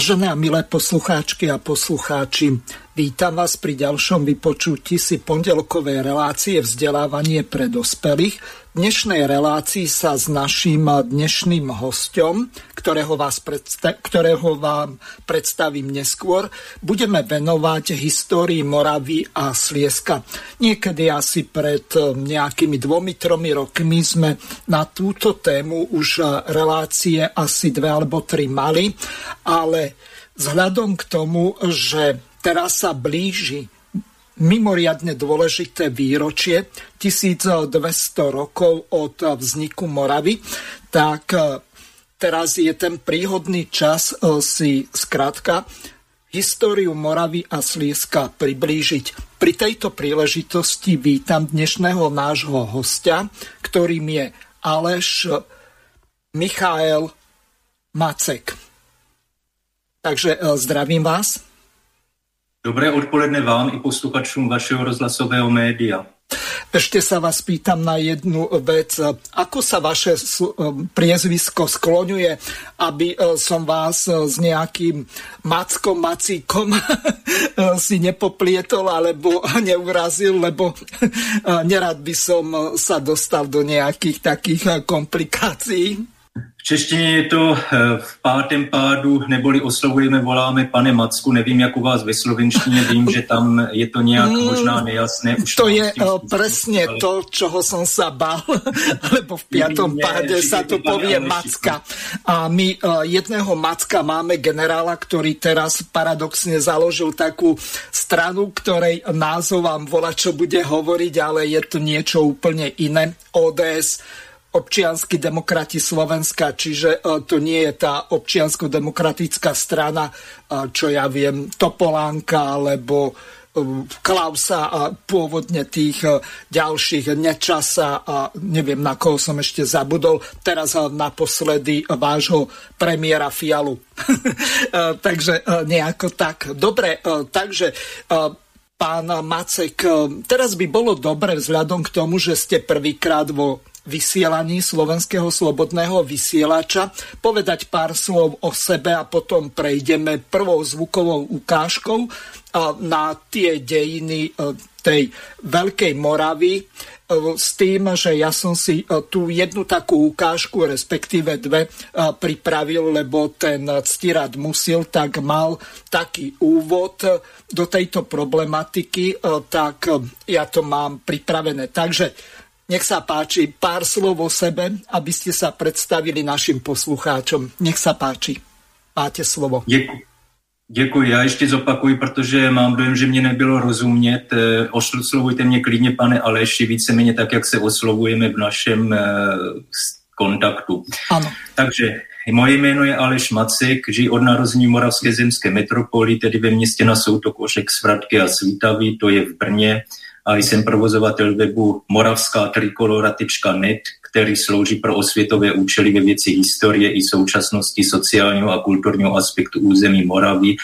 Vážené a milé poslucháčky a poslucháči, vítam vás pri ďalšom vypočutí si pondelkovej relácie vzdelávanie pre dospelých, dnešnej relácii sa s naším dnešným hostom, ktorého, vás predsta- ktorého vám predstavím neskôr, budeme venovať histórii Moravy a Slieska. Niekedy asi pred nejakými dvomi, tromi rokmi sme na túto tému už relácie asi dve alebo tri mali, ale vzhľadom k tomu, že teraz sa blíži mimoriadne dôležité výročie 1200 rokov od vzniku Moravy, tak e, teraz je ten príhodný čas e, si zkrátka históriu Moravy a Slieska priblížiť. Pri tejto príležitosti vítam dnešného nášho hostia, ktorým je Aleš Michael Macek. Takže e, zdravím vás. Dobré odpoledne vám i posluchačům vašeho rozhlasového média. Ešte sa vás pýtam na jednu vec. Ako sa vaše priezvisko skloňuje, aby e, som vás e, s nejakým mackom, macíkom si nepoplietol alebo neurazil, lebo nerad by som sa dostal do nejakých takých komplikácií? V češtině je to eh, v pátém pádu, neboli oslovujeme, voláme pane Macku, nevím, jak u vás ve slovenštině, vím, že tam je to nějak mm, možná nejasné. Už to je uh, presne ale... to, čoho som sa bál, lebo v nie, páde sa to povie Macka. A my uh, jedného Macka máme generála, ktorý teraz paradoxne založil takú stranu, ktorej názov vám volá, čo bude hovoriť, ale je to niečo úplne iné. ODS občiansky demokrati Slovenska, čiže e, to nie je tá občiansko-demokratická strana, e, čo ja viem, Topolánka alebo e, Klausa a pôvodne tých ďalších Nečasa a neviem, na koho som ešte zabudol. Teraz naposledy vášho premiéra Fialu. takže nejako tak. Dobre, takže pán Macek, teraz by bolo dobre vzhľadom k tomu, že ste prvýkrát vo vysielaní slovenského slobodného vysielača, povedať pár slov o sebe a potom prejdeme prvou zvukovou ukážkou na tie dejiny e, tej Veľkej Moravy e, s tým, že ja som si e, tu jednu takú ukážku, respektíve dve, pripravil, lebo ten ctirad musil, tak mal taký úvod do tejto problematiky, tak ja to mám pripravené. Takže nech sa páči pár slov o sebe, aby ste sa predstavili našim poslucháčom. Nech sa páči. Máte slovo. Děkuji. Děkuji, já ještě zopakuji, protože mám dojem, že mě nebylo rozumět. Eh, oslovujte mě klidně, pane Aleši, víceméně tak, jak se oslovujeme v našem eh, kontaktu. Ano. Takže moje jméno je Aleš Macek, žiji od narození Moravské zemské metropoli, tedy ve městě na soutok Ošek, Svratky a Svítavy, to je v Brně a jsem provozovatel webu moravská-trikolora.net, který slouží pro osvětové účely ve věci historie i současnosti sociálního a kulturního aspektu území Moravy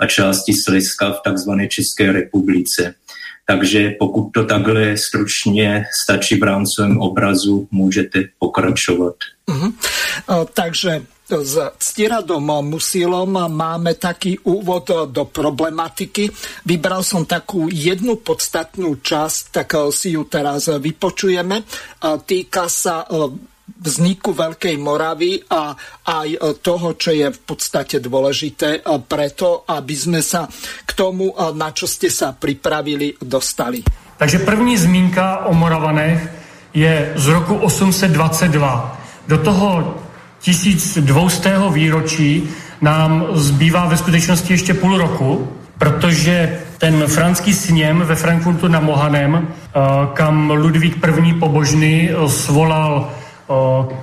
a části Slezska v tzv. České republice. Takže pokud to takhle stručně stačí v rámcovém obrazu, můžete pokračovat. Uh-huh. Uh, takže s Ctiradom Musilom máme taký úvod do problematiky. Vybral som takú jednu podstatnú časť, tak si ju teraz vypočujeme. Týka sa vzniku Veľkej Moravy a aj toho, čo je v podstate dôležité preto, aby sme sa k tomu, na čo ste sa pripravili, dostali. Takže první zmínka o Moravanech je z roku 822. Do toho 1200. výročí nám zbývá ve skutečnosti ještě půl roku, protože ten franský sněm ve Frankfurtu na Mohanem, eh, kam Ludvík I. pobožný svolal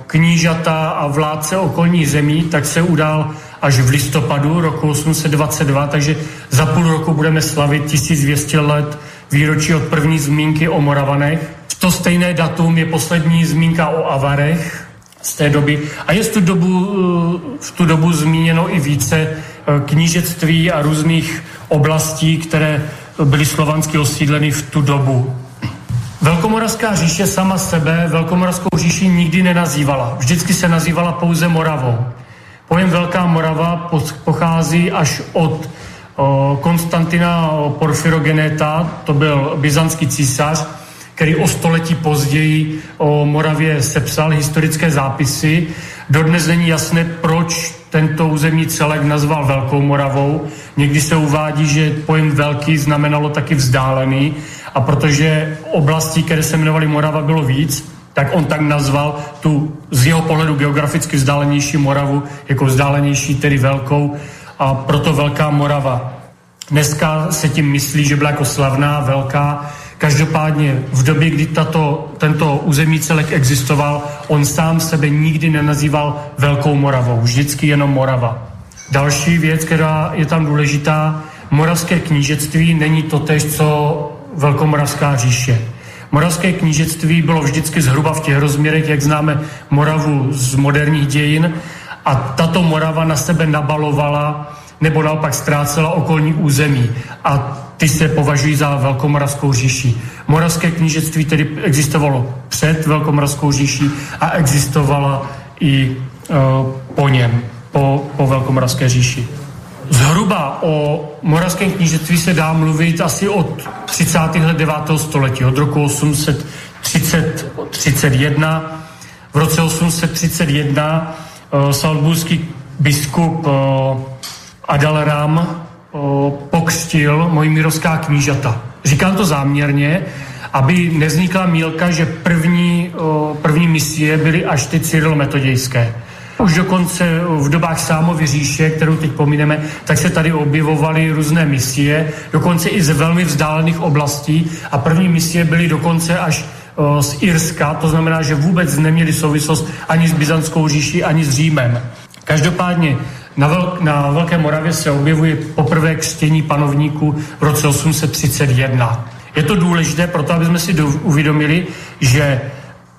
knížata a vládce okolní zemí, tak se udál až v listopadu roku 822, takže za půl roku budeme slavit 1200 let výročí od první zmínky o Moravanech. V to stejné datum je poslední zmínka o Avarech z té doby. A je v tu dobu, eh, v tu dobu zmíněno i více eh, knížectví a různých oblastí, které byly slovansky osídleny v tu dobu. Velkomoravská říše sama sebe Velkomoravskou říši nikdy nenazývala. Vždycky se nazývala pouze Moravou. Pojem Velká Morava pochází až od o, Konstantina Porfirogeneta, to byl byzantský císař, který o století později o Moravě sepsal historické zápisy. Dodnes není jasné, proč tento územní celek nazval Velkou Moravou. Někdy se uvádí, že pojem velký znamenalo taky vzdálený a protože oblastí, které se jmenovaly Morava, bylo víc, tak on tak nazval tu z jeho pohledu geograficky vzdálenější Moravu jako vzdálenější, tedy velkou a proto Velká Morava. Dneska se tím myslí, že byla jako slavná, velká. Každopádně v době, kdy tato, tento územní celek existoval, on sám sebe nikdy nenazýval Velkou Moravou, vždycky jenom Morava. Další věc, která je tam důležitá, moravské knížectví není to tež, co Velkomoravská říše. Moravské knížectví bylo vždycky zhruba v těch rozměrech, jak známe Moravu z moderních dějin a tato Morava na sebe nabalovala nebo naopak ztrácela okolní území a ty se považují za Velkomoravskou říši. Moravské knížectví tedy existovalo před Velkomoravskou říší a existovala i uh, po něm, po, po Velkomoravské říši. Zhruba o moravském knížectví se dá mluvit asi od 30. let 9. století, od roku 831. V roce 831 uh, salbůský biskup uh, Adalram uh, pokřtil Mojmírovská knížata. Říkám to záměrně, aby nevznikla mílka, že první, uh, první misie byly až ty cyrilometodějské. Už dokonce v dobách Sámovy říše, kterou teď pomineme, tak se tady objevovaly různé misie, dokonce i ze velmi vzdálených oblastí a první misie byly dokonce až z Irska, to znamená, že vůbec neměli souvislost ani s Byzantskou říší, ani s Římem. Každopádně na, Vel- na Velké Moravě se objevuje poprvé křtění panovníků v roce 831. Je to důležité proto, aby jsme si do- uvědomili, že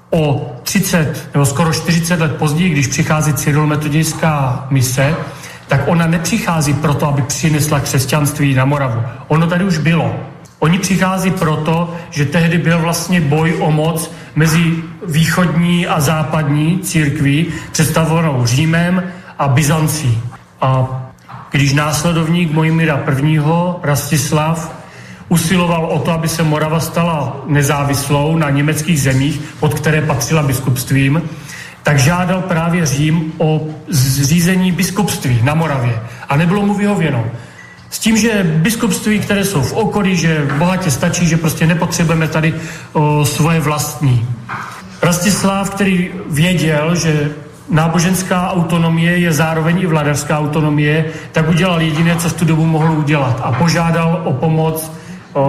o 30 nebo skoro 40 let později, když přichází cyrilometodějská mise, tak ona nepřichází proto, aby přinesla křesťanství na Moravu. Ono tady už bylo. Oni přichází proto, že tehdy byl vlastně boj o moc mezi východní a západní církví, představovanou Římem a Byzancí. A když následovník Mojmíra I. Rastislav usiloval o to, aby se Morava stala nezávislou na německých zemích, pod které patřila biskupstvím, tak žádal právě Řím o zřízení biskupství na Moravě. A nebylo mu vyhověno. S tím, že biskupství, které jsou v okolí, že bohatě stačí, že prostě nepotřebujeme tady o, svoje vlastní. Rastislav, který věděl, že náboženská autonomie je zároveň i vladařská autonomie, tak udělal jediné, co v tu dobu mohl udělat. A požádal o pomoc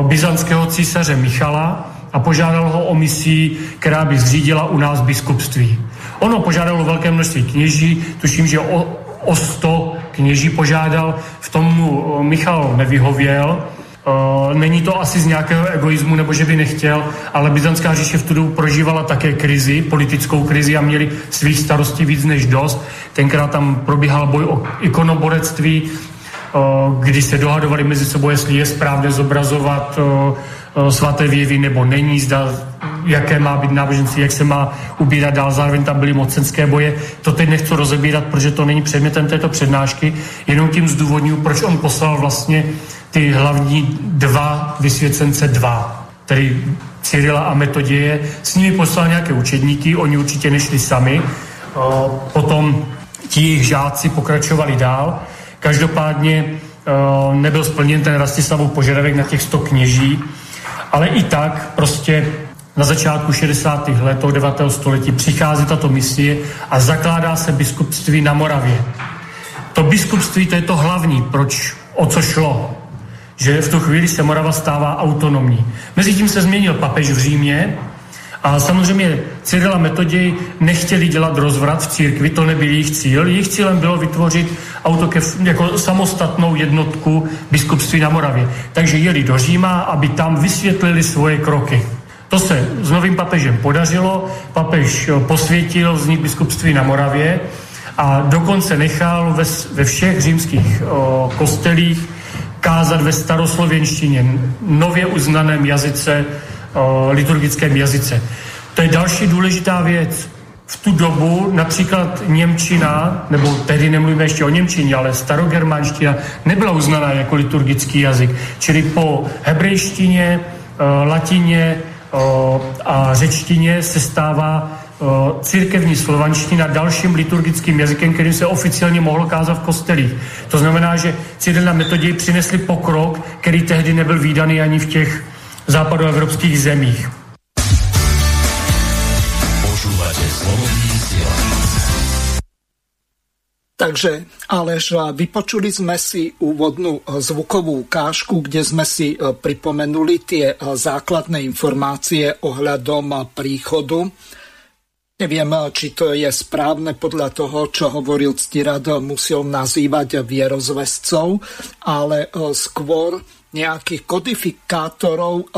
byzantského císaře Michala a požádal ho o misii, která by zřídila u nás biskupství. Ono požádalo velké množství kněží, tuším, že o, o 100 kněží požádal, v tomu Michal nevyhověl, není to asi z nějakého egoismu, nebo že by nechtěl, ale Byzantská říše v tu dobu prožívala také krizi, politickou krizi a měli svých starostí víc než dost. Tenkrát tam probíhal boj o ikonoborectví, kdy se dohadovali mezi sebou, jestli je správně zobrazovat svaté věvy nebo není, zda jaké má být náboženství, jak se má ubírat dál, zároveň tam byly mocenské boje. To teď nechci rozebírat, protože to není předmětem této přednášky, jenom tím zdůvodňuji, proč on poslal vlastně ty hlavní dva vysvěcence dva, tedy Cyrila a Metoděje. S nimi poslal nějaké učedníky, oni určitě nešli sami. Potom ti jejich žáci pokračovali dál Každopádně nebyl splněn ten Rastislavův požadavek na těch 100 kněží, ale i tak prostě na začátku 60. let toho 9. století přichází tato misie a zakládá se biskupství na Moravě. To biskupství to je to hlavní, proč, o co šlo. Že v tu chvíli se Morava stává autonomní. Mezitím se změnil papež v Římě A samozřejmě Cyrila metody nechtěli dělat rozvrat v církvi, to nebyl jejich cíl. Jejich cílem bylo vytvořit autokef jako samostatnou jednotku biskupství na Moravě. Takže jeli do Říma, aby tam vysvětlili svoje kroky. To se s novým papežem podařilo. Papež eh, posvětil vznik biskupství na Moravě a dokonce nechal ve, ve všech římských o, eh, kostelích kázat ve staroslověnštině, nově uznaném jazyce, o, eh, liturgickém jazyce. To je další důležitá věc. V tu dobu například Němčina, nebo tedy nemluvíme ještě o Němčině, ale starogermánština nebyla uznaná jako liturgický jazyk. Čili po hebrejštině, latině, a řečtině se stává církevní slovanština dalším liturgickým jazykem, kterým se oficiálně mohlo kázat v kostelích. To znamená, že Cyril a Metodij přinesli pokrok, který tehdy nebyl výdaný ani v těch západoevropských zemích. Takže, Aleš, vypočuli sme si úvodnú e, zvukovú ukážku, kde sme si e, pripomenuli tie e, základné informácie ohľadom príchodu. Neviem, či to je správne podľa toho, čo hovoril Ctirad, musel nazývať vierozvescov, ale skôr nejakých kodifikátorov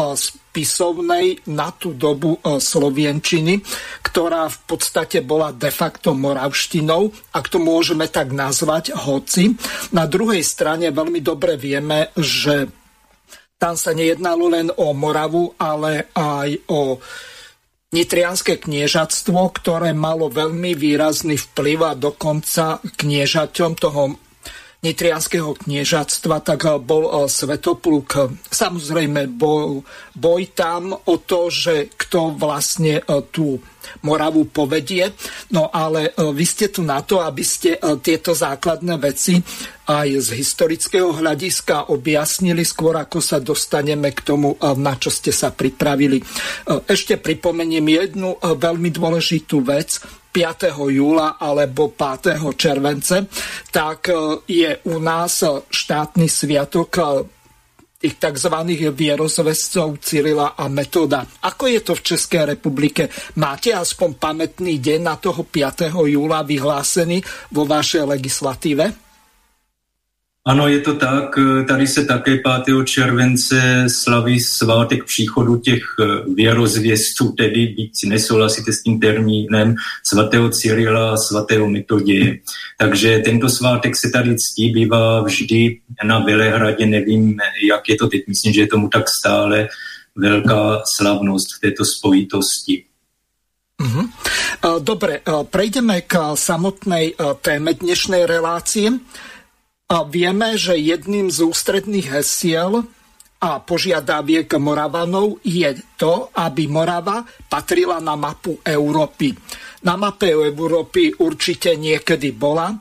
spisovnej na tú dobu e, slovienčiny, ktorá v podstate bola de facto moravštinou, ak to môžeme tak nazvať, hoci. Na druhej strane veľmi dobre vieme, že tam sa nejednalo len o Moravu, ale aj o Nitrianské kniežatstvo, ktoré malo veľmi výrazný vplyv a dokonca kniežaťom toho nitrianského kniežatstva, tak eh, bol eh, Svetopluk. Samozrejme bol boj tam o to, že kto vlastne eh, tú Moravu povedie. No ale vy ste tu na to, aby ste tieto základné veci aj z historického hľadiska objasnili skôr, ako sa dostaneme k tomu, na čo ste sa pripravili. Ešte pripomeniem jednu veľmi dôležitú vec. 5. júla alebo 5. července, tak e, je u nás štátny sviatok e, tých tzv. vierozvescov Cyrila a Metoda. Ako je to v Českej republike? Máte aspoň pamätný deň na toho 5. júla vyhlásený vo vašej legislatíve? Ano, je to tak. Tady se také 5. července slaví svátek příchodu těch eh, věrozvěstů, tedy byť nesouhlasíte s tím termínem svatého Cyrila a svatého Metoděje. Takže tento svátek se tady ctí, bývá vždy na Velehradě, nevím, jak je to teď, myslím, že je tomu tak stále velká slavnost v této spojitosti. Mhm. Dobre, prejdeme k samotnej téme dnešnej relácie. A vieme, že jedným z ústredných hesiel a požiadaviek Moravanov je to, aby Morava patrila na mapu Európy. Na mape Európy určite niekedy bola,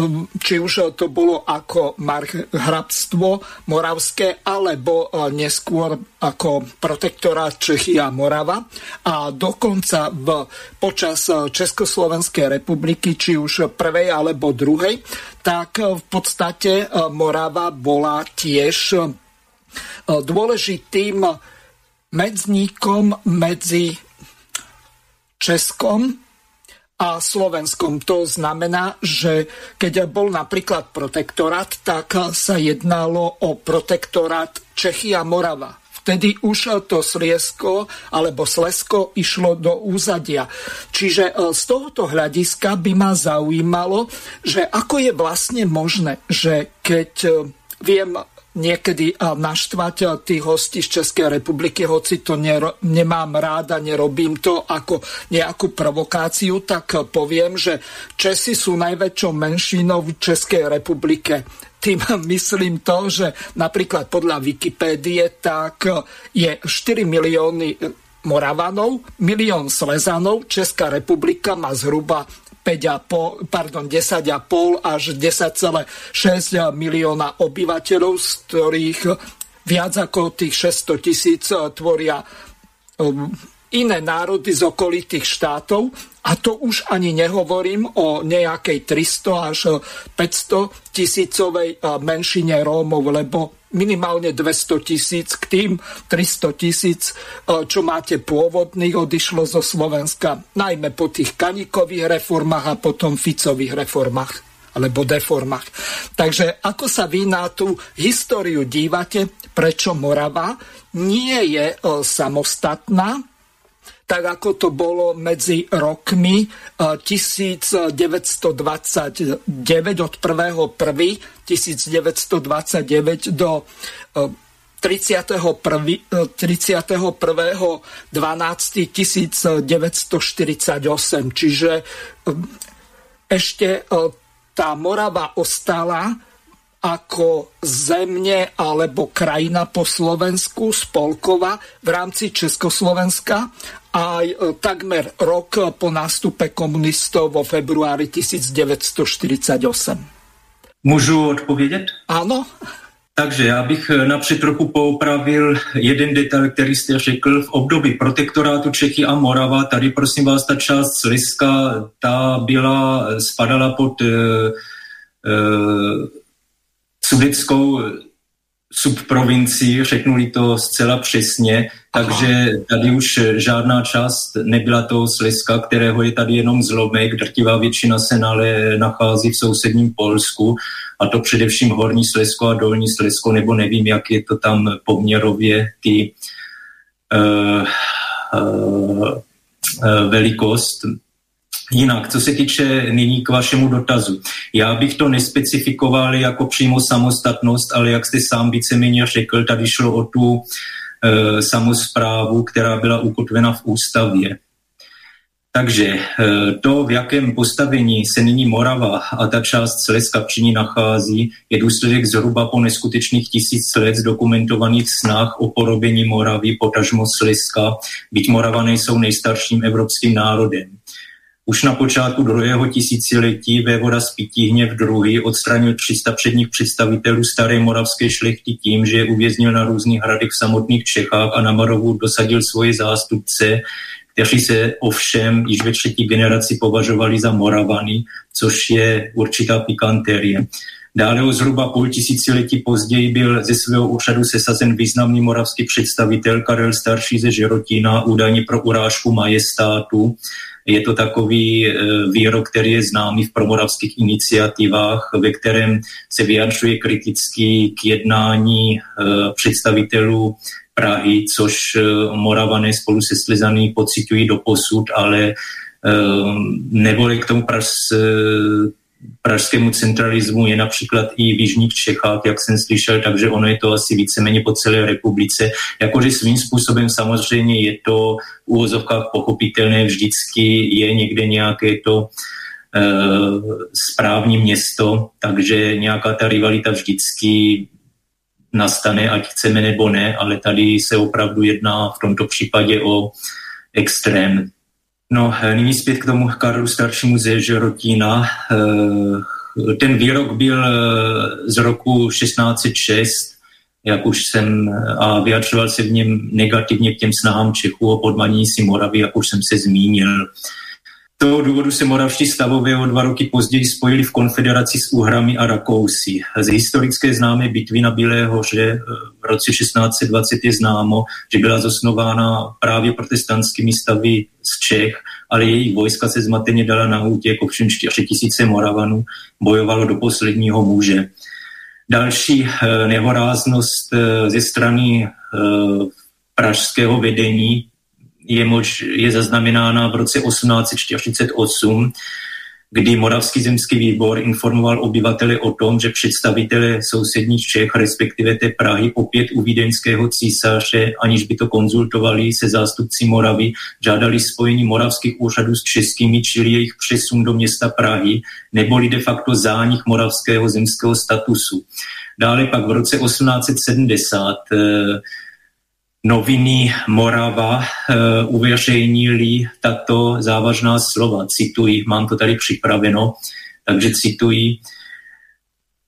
um, či už to bolo ako hrabstvo moravské, alebo uh, neskôr ako protektorát Čechy a Morava. A dokonca v, počas uh, Československej republiky, či už prvej alebo druhej, tak uh, v podstate Morava bola tiež dôležitým medzníkom medzi Českom a Slovenskom. To znamená, že keď bol napríklad protektorát, tak sa jednalo o protektorát Čechy a Morava. Vtedy už to Sliesko alebo Slesko išlo do úzadia. Čiže e, z tohoto hľadiska by ma zaujímalo, že ako je vlastne možné, že keď e, viem niekedy naštvať tých hostí z Českej republiky, hoci to nero, nemám ráda, nerobím to ako nejakú provokáciu, tak poviem, že Česi sú najväčšou menšinou v Českej republike. Tým myslím to, že napríklad podľa Wikipédie tak je 4 milióny Moravanov, milión Slezanov, Česká republika má zhruba 5,5, pardon, 10,5 až 10,6 milióna obyvateľov, z ktorých viac ako tých 600 tisíc tvoria um, iné národy z okolitých štátov. A to už ani nehovorím o nejakej 300 až 500 tisícovej menšine Rómov, lebo minimálne 200 tisíc k tým 300 tisíc, čo máte pôvodných, odišlo zo Slovenska, najmä po tých kanikových reformách a potom Ficových reformách alebo deformách. Takže ako sa vy na tú históriu dívate, prečo Morava nie je samostatná, tak ako to bolo medzi rokmi 1929 od 1.1.1929 do 31. 12.1948. Čiže ešte tá Morava ostala ako zemne alebo krajina po Slovensku, spolkova v rámci Československa aj e, takmer rok po nástupe komunistov vo februári 1948. Můžu odpovědět? Ano. Takže já bych e, napřed trochu poupravil jeden detail, který jste řekl. V období protektorátu Čechy a Morava, tady prosím vás, ta část Sliska, ta byla, spadala pod uh, sudeckou subprovincii, řeknu to zcela přesně, takže tady už žádná část nebyla toho Slezska, kterého je tady jenom zlomek, drtivá většina se nale, nachází v sousedním Polsku a to především Horní Slezsko a Dolní Slezsko, nebo nevím, jak je to tam poměrově ty uh, uh, uh, velikost. Jinak, co se týče nyní k vašemu dotazu, já bych to nespecifikoval jako přímo samostatnost, ale jak jste sám víceméně řekl, tady šlo o tu e, samozprávu, která byla ukotvena v ústavě. Takže e, to, v jakém postavení se nyní Morava a ta část Slezska činí nachází, je důsledek zhruba po neskutečných tisíc let dokumentovaných snah o porobení Moravy, potažmo Slezska, byť Moravané jsou nejstarším evropským národem. Už na počátku druhého tisíciletí vévoda z Pitíhně v druhý odstranil 300 předních představitelů staré moravské šlechty tím, že je uvěznil na různých hradech v samotných Čechách a na Marovu dosadil svoje zástupce, kteří se ovšem již ve třetí generaci považovali za Moravany, což je určitá pikantérie. Dále o zhruba půl tisíciletí později byl ze svého úřadu sesazen významný moravský představitel Karel Starší ze Žerotína, údajně pro urážku majestátu. Je to takový eh, výrok, který je známý v promoravských iniciativách, ve kterém se vyjadřuje kriticky k jednání eh, představitelů Prahy, což eh, Moravané spolu se Slizaný pocitují do posud, ale nevoli k tomu pras, pražskému centralismu je například i v Jižních Čechách, jak jsem slyšel, takže ono je to asi víceméně po celé republice. Jakože svým způsobem samozřejmě je to v úvozovkách pochopitelné, vždycky je někde nějaké to e, správní město, takže nějaká ta rivalita vždycky nastane, ať chceme nebo ne, ale tady se opravdu jedná v tomto případě o extrém. No, eh, nyní zpět k tomu Karlu staršímu ze Žerotína. Eh, ten výrok byl eh, z roku 1606, jak už jsem, a vyjadřoval se v něm negativně k těm snahám Čechů o podmanění si Moravy, jak už jsem se zmínil toho důvodu se moravští stavové o dva roky později spojili v konfederaci s Uhrami a Rakousy. Z historické známé bitvy na Bílé hoře eh, v roce 1620 je známo, že byla zosnována právě protestantskými stavy z Čech, ale jejich vojska se zmateně dala na útěk, ovšem 4 tisíce Moravanů bojovalo do posledního muže. Další eh, nehoráznost eh, ze strany pražského vedení je, mož, je zaznamenána v roce 1848, kdy Moravský zemský výbor informoval obyvatele o tom, že představitelé sousedních Čech, respektive té Prahy, opět u vídeňského císaře, aniž by to konzultovali se zástupci Moravy, žádali spojení moravských úřadů s českými, čili jejich přesun do města Prahy, neboli de facto zánik moravského zemského statusu. Dále pak v roce 1870 noviny Morava uh, uveřejnili tato závažná slova. Cituji, mám to tady připraveno, takže cituji.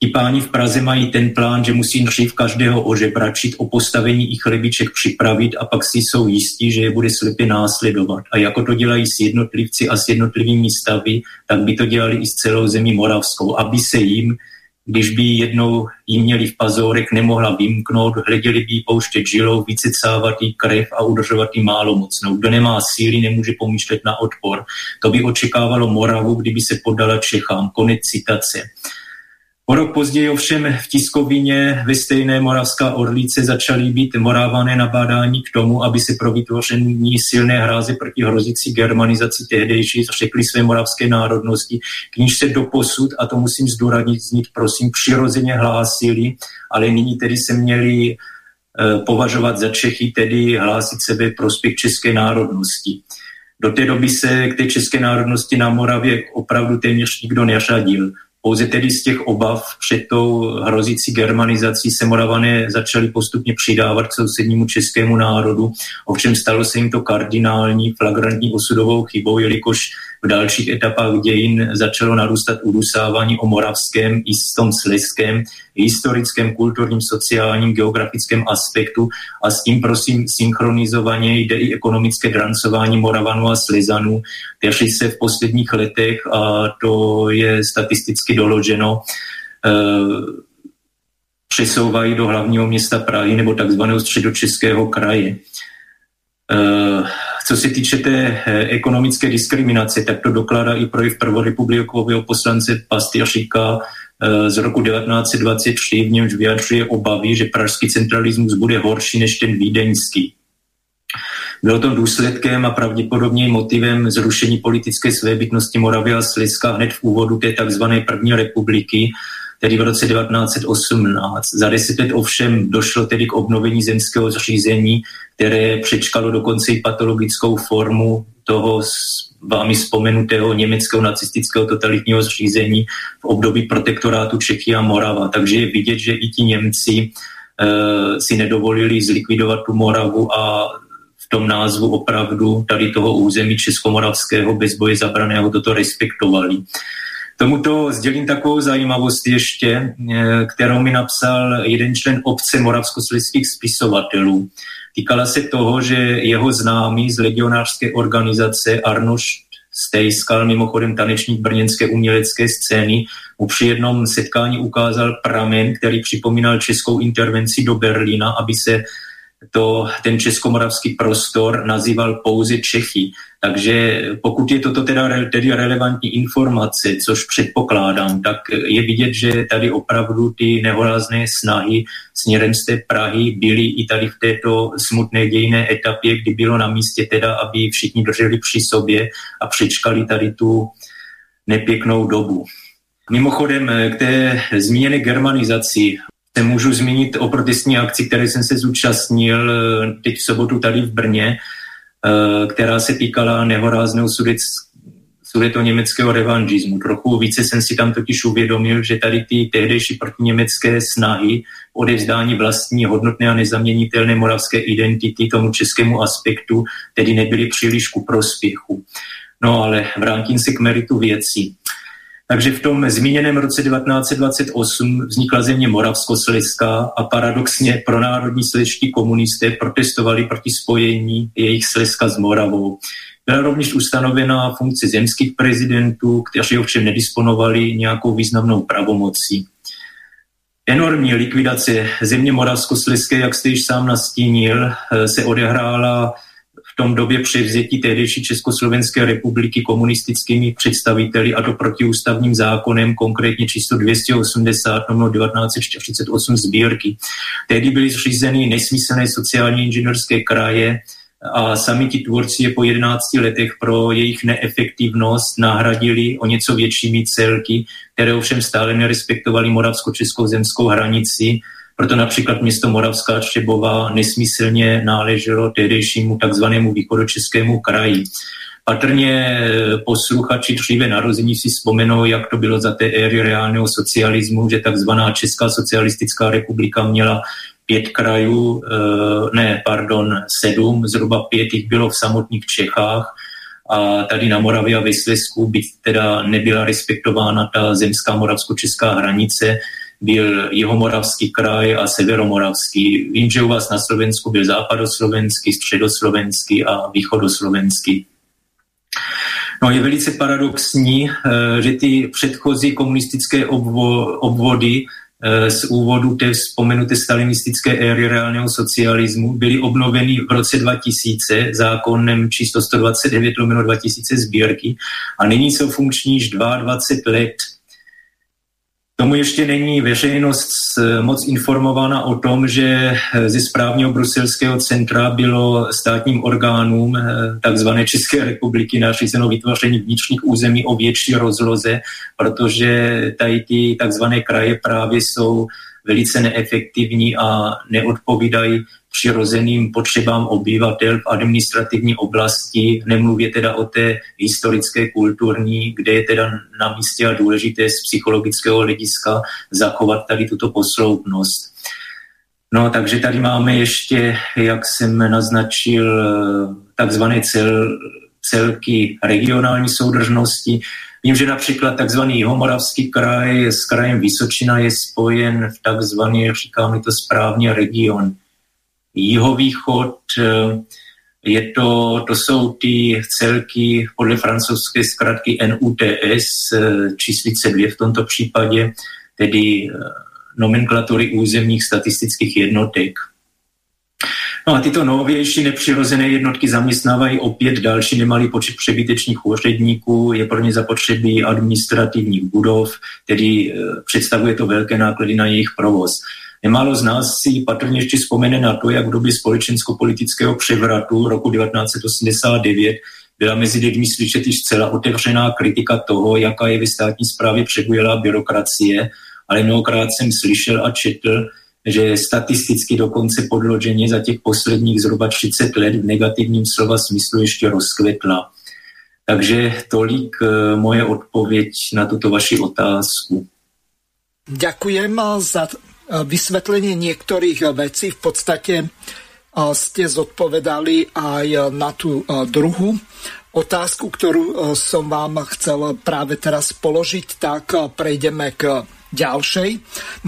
Ti páni v Praze mají ten plán, že musí dřív každého ožebračit, o postavení i chlebiček připravit a pak si jsou jistí, že je bude slepě následovat. A jako to dělají s jednotlivci a s jednotlivými stavy, tak by to dělali i s celou zemí moravskou, aby se jim když by jednou jí měli v pazorech, nemohla vymknout, hleděli by jí pouštět žilou, vycecávat jí krev a udržovat jí málo mocnou. Kdo nemá síly, nemůže pomýšlet na odpor. To by očekávalo Moravu, kdyby se podala Čechám. Konec citace. O rok později ovšem v tiskovině ve stejné Moravská Orlice začaly být morávané nabádání k tomu, aby se pro vytvoření silné hráze proti hrozící germanizaci tehdejší řekli své moravské národnosti, k níž se doposud, a to musím zdůraznit, znít prosím, přirozeně hlásili, ale nyní tedy se měli eh, považovat za Čechy, tedy hlásit sebe prospěch české národnosti. Do té doby se k té české národnosti na Moravě opravdu téměř nikdo neřadil. Pouze tedy z těch obav před tou hrozící germanizací se Moravané začali postupně přidávat k sousednímu českému národu. Ovšem stalo se jim to kardinální, flagrantní osudovou chybou, jelikož v dalších etapách dějin začalo narůstat udusávání o moravském i s tom sleském, historickém, kulturním, sociálním, geografickém aspektu a s tím prosím synchronizovaně jde i ekonomické drancování Moravanů a Slezanů, kteří se v posledních letech, a to je statisticky doloženo, eh, přesouvají do hlavního města Prahy nebo takzvaného středočeského kraje. Eh, co se týče té eh, ekonomické diskriminace, tak to dokládá i projev prvorepublikového poslance Pastyřika eh, z roku 1923, v němž vyjadřuje obavy, že pražský centralismus bude horší než ten vídeňský. Bylo to důsledkem a pravděpodobně motivem zrušení politické svébytnosti Moravy a Slezska hned v úvodu té tzv. první republiky, tedy v roce 1918. Za deset let ovšem došlo tedy k obnovení zemského zřízení, které přečkalo dokonce i patologickou formu toho vámi vzpomenutého německého nacistického totalitního zřízení v období protektorátu Čechy a Morava. Takže je vidět, že i ti Němci e, si nedovolili zlikvidovat tu Moravu a v tom názvu opravdu tady toho území českomoravského bez boje zabraného toto respektovali. Tomuto sdělím takovou zajímavost ještě, eh, kterou mi napsal jeden člen obce moravskoslezských spisovatelů. Týkala se toho, že jeho známý z legionářské organizace Arnoš Stejskal, mimochodem tanečník brněnské umělecké scény, mu při jednom setkání ukázal pramen, který připomínal českou intervenci do Berlína, aby se to, ten českomoravský prostor nazýval pouze Čechy. Takže pokud je toto teda tedy relevantní informace, což předpokládám, tak je vidět, že tady opravdu ty nehorázné snahy směrem z té Prahy byly i tady v této smutné dějné etapě, kdy bylo na místě teda, aby všichni drželi při sobě a přečkali tady tu nepěknou dobu. Mimochodem k té zmíněné germanizaci se můžu zmínit o protestní akci, které jsem se zúčastnil teď v sobotu tady v Brně, Eh, která se týkala nehorázného sudec, sudeto-německého revanžismu. Trochu více jsem si tam totiž uvědomil, že tady ty tehdejší protiněmecké snahy odevzdání vlastní hodnotné a nezaměnitelné moravské identity tomu českému aspektu tedy nebyly příliš ku prospěchu. No ale vrátím se k meritu věcí. Takže v tom zmíněném roce 1928 vznikla země Moravskoslezská a paradoxně pro národní sleští komunisté protestovali proti spojení jejich Slezska s Moravou. Byla rovněž ustanovená funkce zemských prezidentů, kteří ovšem nedisponovali nějakou významnou pravomocí. Enormní likvidace země Moravskoslezské, jak jste již sám nastínil, se odehrála tom době převzetí tehdejší Československé republiky komunistickými představiteli a to protiústavním zákonem, konkrétně číslo 280 no 1948 sbírky. Tehdy byly zřízeny nesmyslné sociální inženýrské kraje, a sami ti tvůrci je po 11 letech pro jejich neefektivnost nahradili o něco většími celky, které ovšem stále nerespektovali moravsko-českou zemskou hranici proto například město Moravská Třebová nesmyslně náleželo tehdejšímu takzvanému východočeskému kraji. Patrně posluchači dříve narození si vzpomenou, jak to bylo za té éry reálného socialismu, že takzvaná Česká socialistická republika měla pět krajů, eh, ne, pardon, sedm, zhruba pět jich bylo v samotných Čechách a tady na Moravě a ve Slesku, byť teda nebyla respektována ta zemská moravsko-česká hranice, byl Jihomoravský kraj a Severomoravský. Vím, že u vás na Slovensku byl západoslovenský, středoslovenský a východoslovenský. No je velice paradoxní, eh, že ty předchozí komunistické obvody eh, z úvodu té vzpomenuté stalinistické éry reálného socialismu byly obnoveny v roce 2000 zákonem číslo 129 2000 sbírky a nyní jsou funkční již 22 let tomu ještě není veřejnost eh, moc informována o tom, že eh, ze správního bruselského centra bylo státním orgánům eh, takzvané České republiky nařízeno vytvoření vnitřních území o větší rozloze, protože tady ty takzvané kraje právě jsou velice neefektivní a neodpovídají přirozeným potřebám obyvatel v administrativní oblasti, nemluvě teda o té historické, kulturní, kde je teda na místě a důležité z psychologického hlediska zachovat tady tuto posloupnost. No, takže tady máme ještě, jak jsem naznačil, takzvané cel, celky regionální soudržnosti. Vím, že například takzvaný Jihomoravský kraj s krajem Vysočina je spojen v takzvaný, říkáme to správně, region jihovýchod, eh, je to, to jsou ty celky podle francouzské zkratky NUTS, eh, číslice dvě v tomto případě, tedy eh, nomenklatury územních statistických jednotek. No a tyto novější nepřirozené jednotky zaměstnávají opět další nemalý počet přebytečných úředníků, je pro ně zapotřebí administrativních budov, tedy představuje to velké náklady na jejich provoz. Nemálo z nás si patrně ještě vzpomene na to, jak v době společensko-politického převratu roku 1989 byla mezi lidmi slyšet již celá otevřená kritika toho, jaká je ve státní správě přebujelá byrokracie, ale mnohokrát jsem slyšel a četl, že statisticky dokonce podloženě za těch posledních zhruba 30 let v negativním slova smyslu ještě rozkvetla. Takže tolik eh, moje odpověď na tuto vaši otázku. Ďakujem za vysvetlenie niektorých vecí. V podstate ste zodpovedali aj na tú druhú otázku, ktorú som vám chcel práve teraz položiť, tak prejdeme k ďalšej.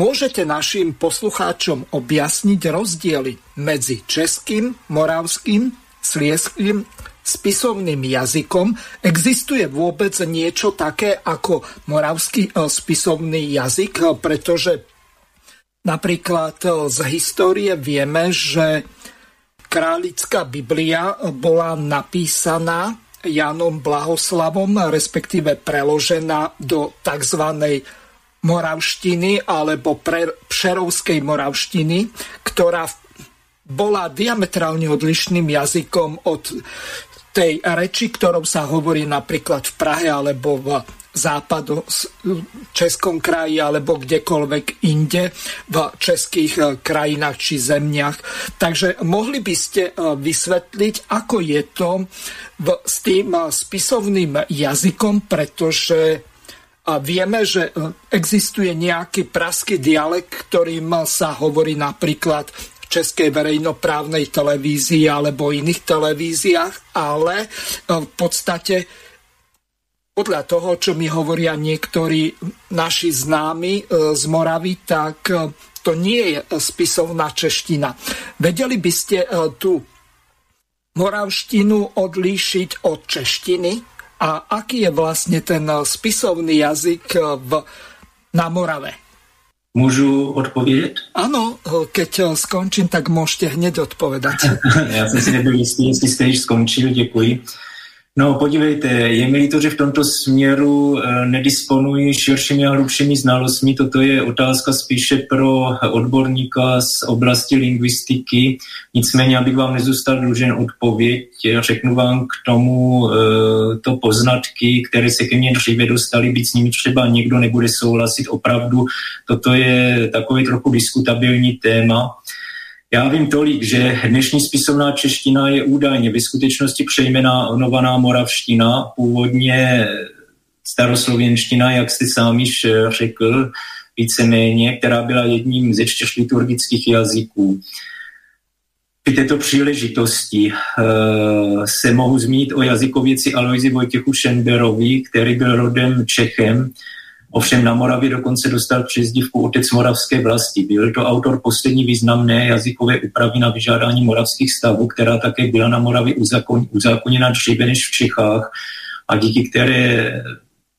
Môžete našim poslucháčom objasniť rozdiely medzi českým, moravským, slieským spisovným jazykom. Existuje vôbec niečo také ako moravský spisovný jazyk, pretože Napríklad eh, z histórie vieme, že králická Biblia bola napísaná Janom Blahoslavom, respektíve preložená do tzv. moravštiny alebo pre, přerovskej moravštiny, ktorá bola diametrálne odlišným jazykom od tej reči, ktorou sa hovorí napríklad v Prahe alebo v západu Českom kraji alebo kdekoľvek inde v českých eh, krajinách či zemniach. Takže mohli by ste eh, vysvetliť, ako je to s tým eh, spisovným jazykom, pretože vieme, že existuje nejaký praský dialekt, ktorým sa hovorí napríklad v českej verejnoprávnej televízii alebo iných televíziách, ale v podstate podľa toho, čo mi hovoria niektorí naši známi e, z Moravy, tak e, to nie je spisovná čeština. Vedeli by ste e, tú moravštinu odlíšiť od češtiny a aký je vlastne ten spisovný jazyk v, na Morave? Můžu odpovědět? Ano, keď skončím, tak můžete hned odpovědat. Já jsem si nebyl jistý, jestli jste již skončil, děkuji. No podívejte, je mi líto, že v tomto směru eh, nedisponuji širšími a hlubšími znalostmi. Toto je otázka spíše pro odborníka z oblasti lingvistiky. Nicméně, abych vám nezůstal dlužen odpověď, řeknu vám k tomu e, to poznatky, které se ke mně dříve dostaly, být s nimi třeba někdo nebude souhlasit. Opravdu toto je takový trochu diskutabilní téma. Já vím tolik, že dnešní spisovná čeština je údajně ve skutečnosti přejmenovaná moravština, původně staroslověnština, jak jste sám již řekl, víceméně, která byla jedním ze čtyř liturgických jazyků. Při této příležitosti uh, se mohu zmínit o jazykověci Aloisi Vojtěchu Šenberovi, který byl rodem Čechem Ovšem na Moravě dokonce dostal přezdívku otec moravské vlasti. Byl to autor poslední významné jazykové úpravy na vyžádání moravských stavů, která také byla na Moravě uzákoněna dříve než v Čechách a díky které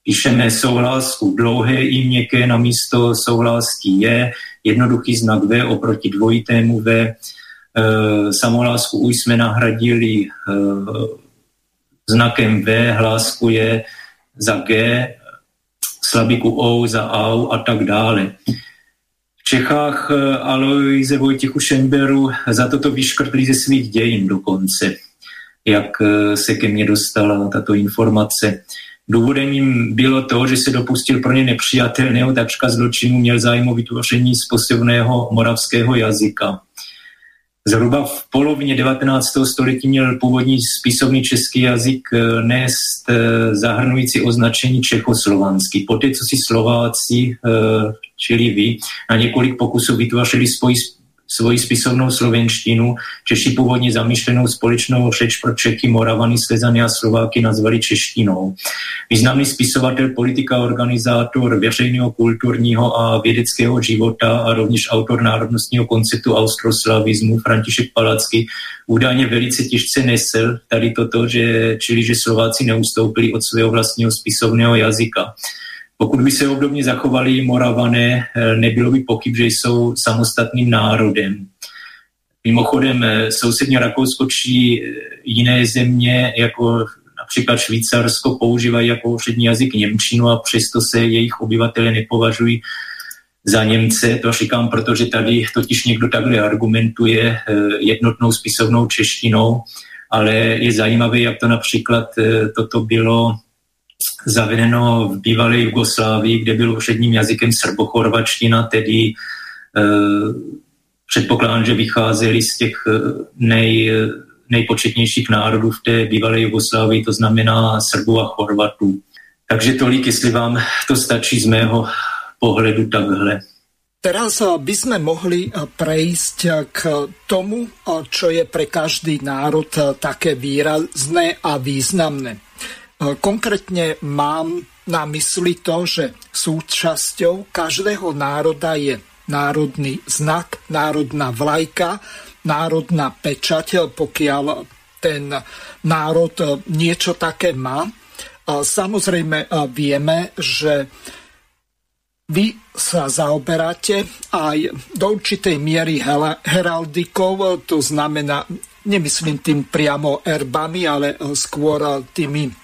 píšeme souhlásku dlouhé i měkké na místo souhlásky je, jednoduchý znak V oproti dvojitému V. E, samohlásku už jsme nahradili e, znakem V, hlásku je za G, slabiku O za AU a tak dále. V Čechách e, Aloise Vojtichu Šemberu za toto vyškrtli ze svých dějin dokonce, jak e, se ke mně dostala tato informace. Důvodem bylo to, že se dopustil pro ně nepřijatelného takřka zločinu, měl zájem o vytvoření sposobného moravského jazyka. Zhruba v polovině 19. století měl původní spisovný český jazyk eh, nést eh, zahrnující označení čechoslovanský. Poté, co si Slováci, eh, čili vy, na několik pokusů vytvořili svůj svoji spisovnou slovenštinu. Češi původně zamýšlenou společnou řeč pro Čechy, Moravany, Slezany a Slováky nazvali češtinou. Významný spisovatel, politika, organizátor veřejného, kulturního a vědeckého života a rovněž autor národnostního konceptu austroslavismu František Palacky údajně velice těžce nesl tady toto, že, čili že Slováci neustoupili od svého vlastního spisovného jazyka. Pokud by se obdobně zachovali Moravané, eh, nebylo by pochyb, že jsou samostatným národem. Mimochodem, eh, sousedně Rakousko či eh, jiné země, jako například Švýcarsko, používají jako úřední jazyk Němčinu a přesto se jejich obyvatele nepovažují za Němce. To říkám, protože tady totiž někdo takhle argumentuje jednotnou spisovnou češtinou, ale je zajímavé, jak to například toto bylo zavedeno v bývalé Jugoslávii, kde byl úředním jazykem srbochorvačtina, tedy e, předpokládám, že vycházeli z těch eh, nej, nejpočetnějších národů v té bývalé Jugoslávii, to znamená Srbů a Chorvatů. Takže tolik, jestli vám to stačí z mého pohledu takhle. Teraz eh, by sme mohli prejsť k tomu, čo je pre každý národ také výrazné a významné. E, konkrétne mám na mysli to, že súčasťou každého národa je národný znak, národná vlajka, národná pečať, pokiaľ ten národ niečo také má. Samozrejme vieme, že vy sa zaoberáte aj do určitej miery heraldikou, to znamená, nemyslím tým priamo erbami, ale skôr tými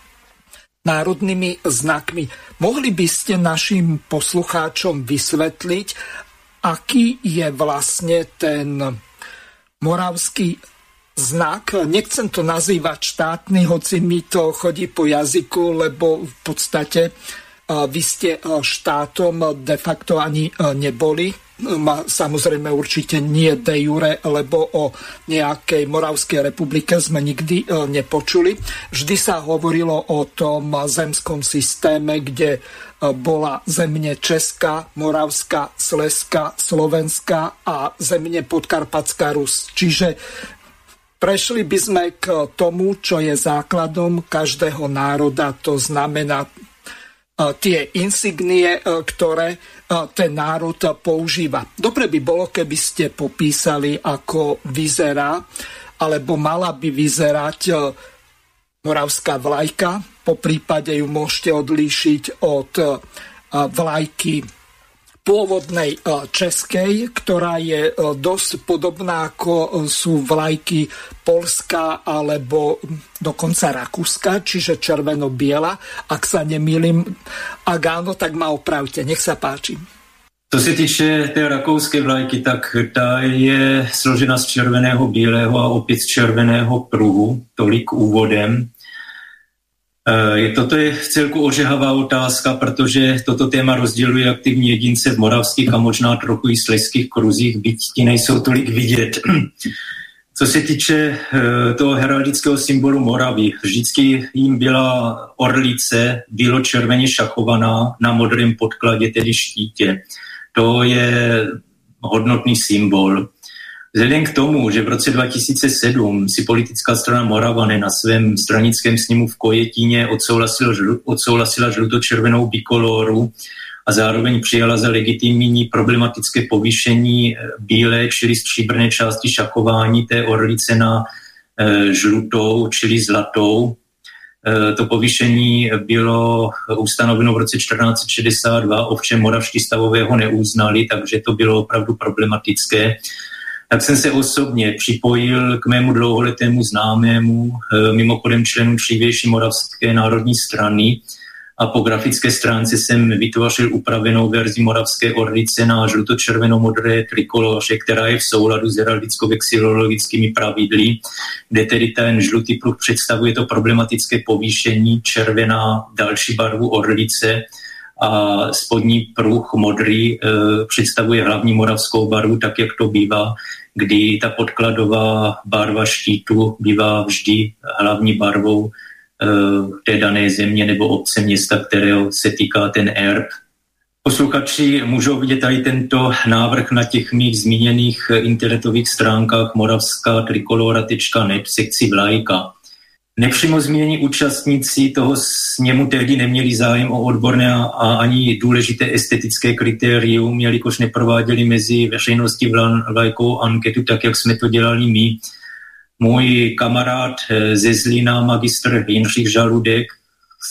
národnými znakmi. Mohli by ste našim poslucháčom vysvetliť, aký je vlastne ten moravský znak. Nechcem to nazývať štátny, hoci mi to chodí po jazyku, lebo v podstate vy ste štátom de facto ani neboli ma samozrejme určite nie de jure, lebo o nejakej Moravskej republike sme nikdy e, nepočuli. Vždy sa hovorilo o tom zemskom systéme, kde e, bola zemne Česká, Moravská, Sleská, Slovenská a zemne Podkarpatská Rus. Čiže prešli by sme k tomu, čo je základom každého národa, to znamená tie insignie, e, ktoré e, ten národ používa. Dobre by bolo, keby ste popísali, ako vyzerá, alebo mala by vyzerať e, moravská vlajka. Po prípade ju môžete odlíšiť od vlajky pôvodnej e, českej, ktorá je e, dosť podobná ako e, sú vlajky Polska alebo dokonca Rakúska, čiže červeno-biela. Ak sa nemýlim, ak áno, tak ma opravte. Nech sa páči. Co se týče té rakouské vlajky, tak ta je složena z červeného, bílého a opět z červeného pruhu, tolik úvodem. Eh, je, toto je celku ožehavá otázka, protože toto téma rozděluje aktivní jedince v moravských a možná trochu i sleských kruzích, byť ti nejsou tolik vidět. Co se týče eh, toho heraldického symbolu Moravy, vždycky jim byla orlice bílo-červeně šachovaná na modrém podkladě, tedy štítě. To je hodnotný symbol. Vzhledem k tomu, že v roce 2007 si politická strana Moravany na svém stranickém sněmu v Kojetíně odsouhlasila, žlu, odsouhlasila žluto-červenou bikoloru a zároveň přijala za legitimní problematické povýšení bílé, čili stříbrné části šachování té orlice na žlutou, čili zlatou. To povýšení bylo ustanoveno v roce 1462, ovšem moravští stavové ho neuznali, takže to bylo opravdu problematické tak jsem se osobně připojil k mému dlouholetému známému, eh, mimochodem členu dřívější Moravské národní strany, a po grafické stránce jsem vytvořil upravenou verzi Moravské orlice na žluto-červeno-modré trikoloře, která je v souladu s heraldicko-vexilologickými pravidly, kde tedy ten žlutý pruh představuje to problematické povýšení, červená další barvu orlice, a spodní pruh modrý e, představuje hlavní moravskou barvu, tak jak to bývá, kdy ta podkladová barva štítu bývá vždy hlavní barvou e, té dané země nebo obce města, kterého se týká ten erb. Posluchači můžou vidět tady tento návrh na těch mých zmíněných internetových stránkách moravská trikolora.net v sekci vlajka. Nepřímo zmínění účastníci toho sněmu tehdy neměli zájem o odborné a ani důležité estetické kritérium, jelikož neprováděli mezi veřejností vlajkou anketu, tak jak jsme to dělali my. Můj kamarád eh, ze Zlína, magistr Jindřich Žaludek,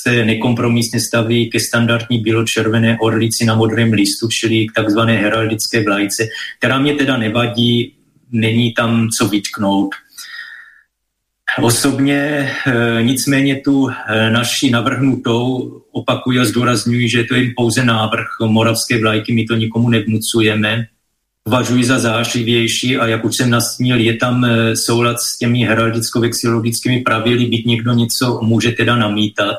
se nekompromisně staví ke standardní bílo-červené orlici na modrém listu, čili k takzvané heraldické vlajce, která mě teda nevadí, není tam co vytknout. Osobně eh, nicméně tu eh, naši navrhnutou opakuju a zdůraznuju, že to je pouze návrh moravské vlajky, my to nikomu nevnucujeme. Považuji za zářivější a jak už jsem nastínil, je tam eh, soulad s těmi heraldicko-vexilologickými pravidly, byť někdo něco může teda namítat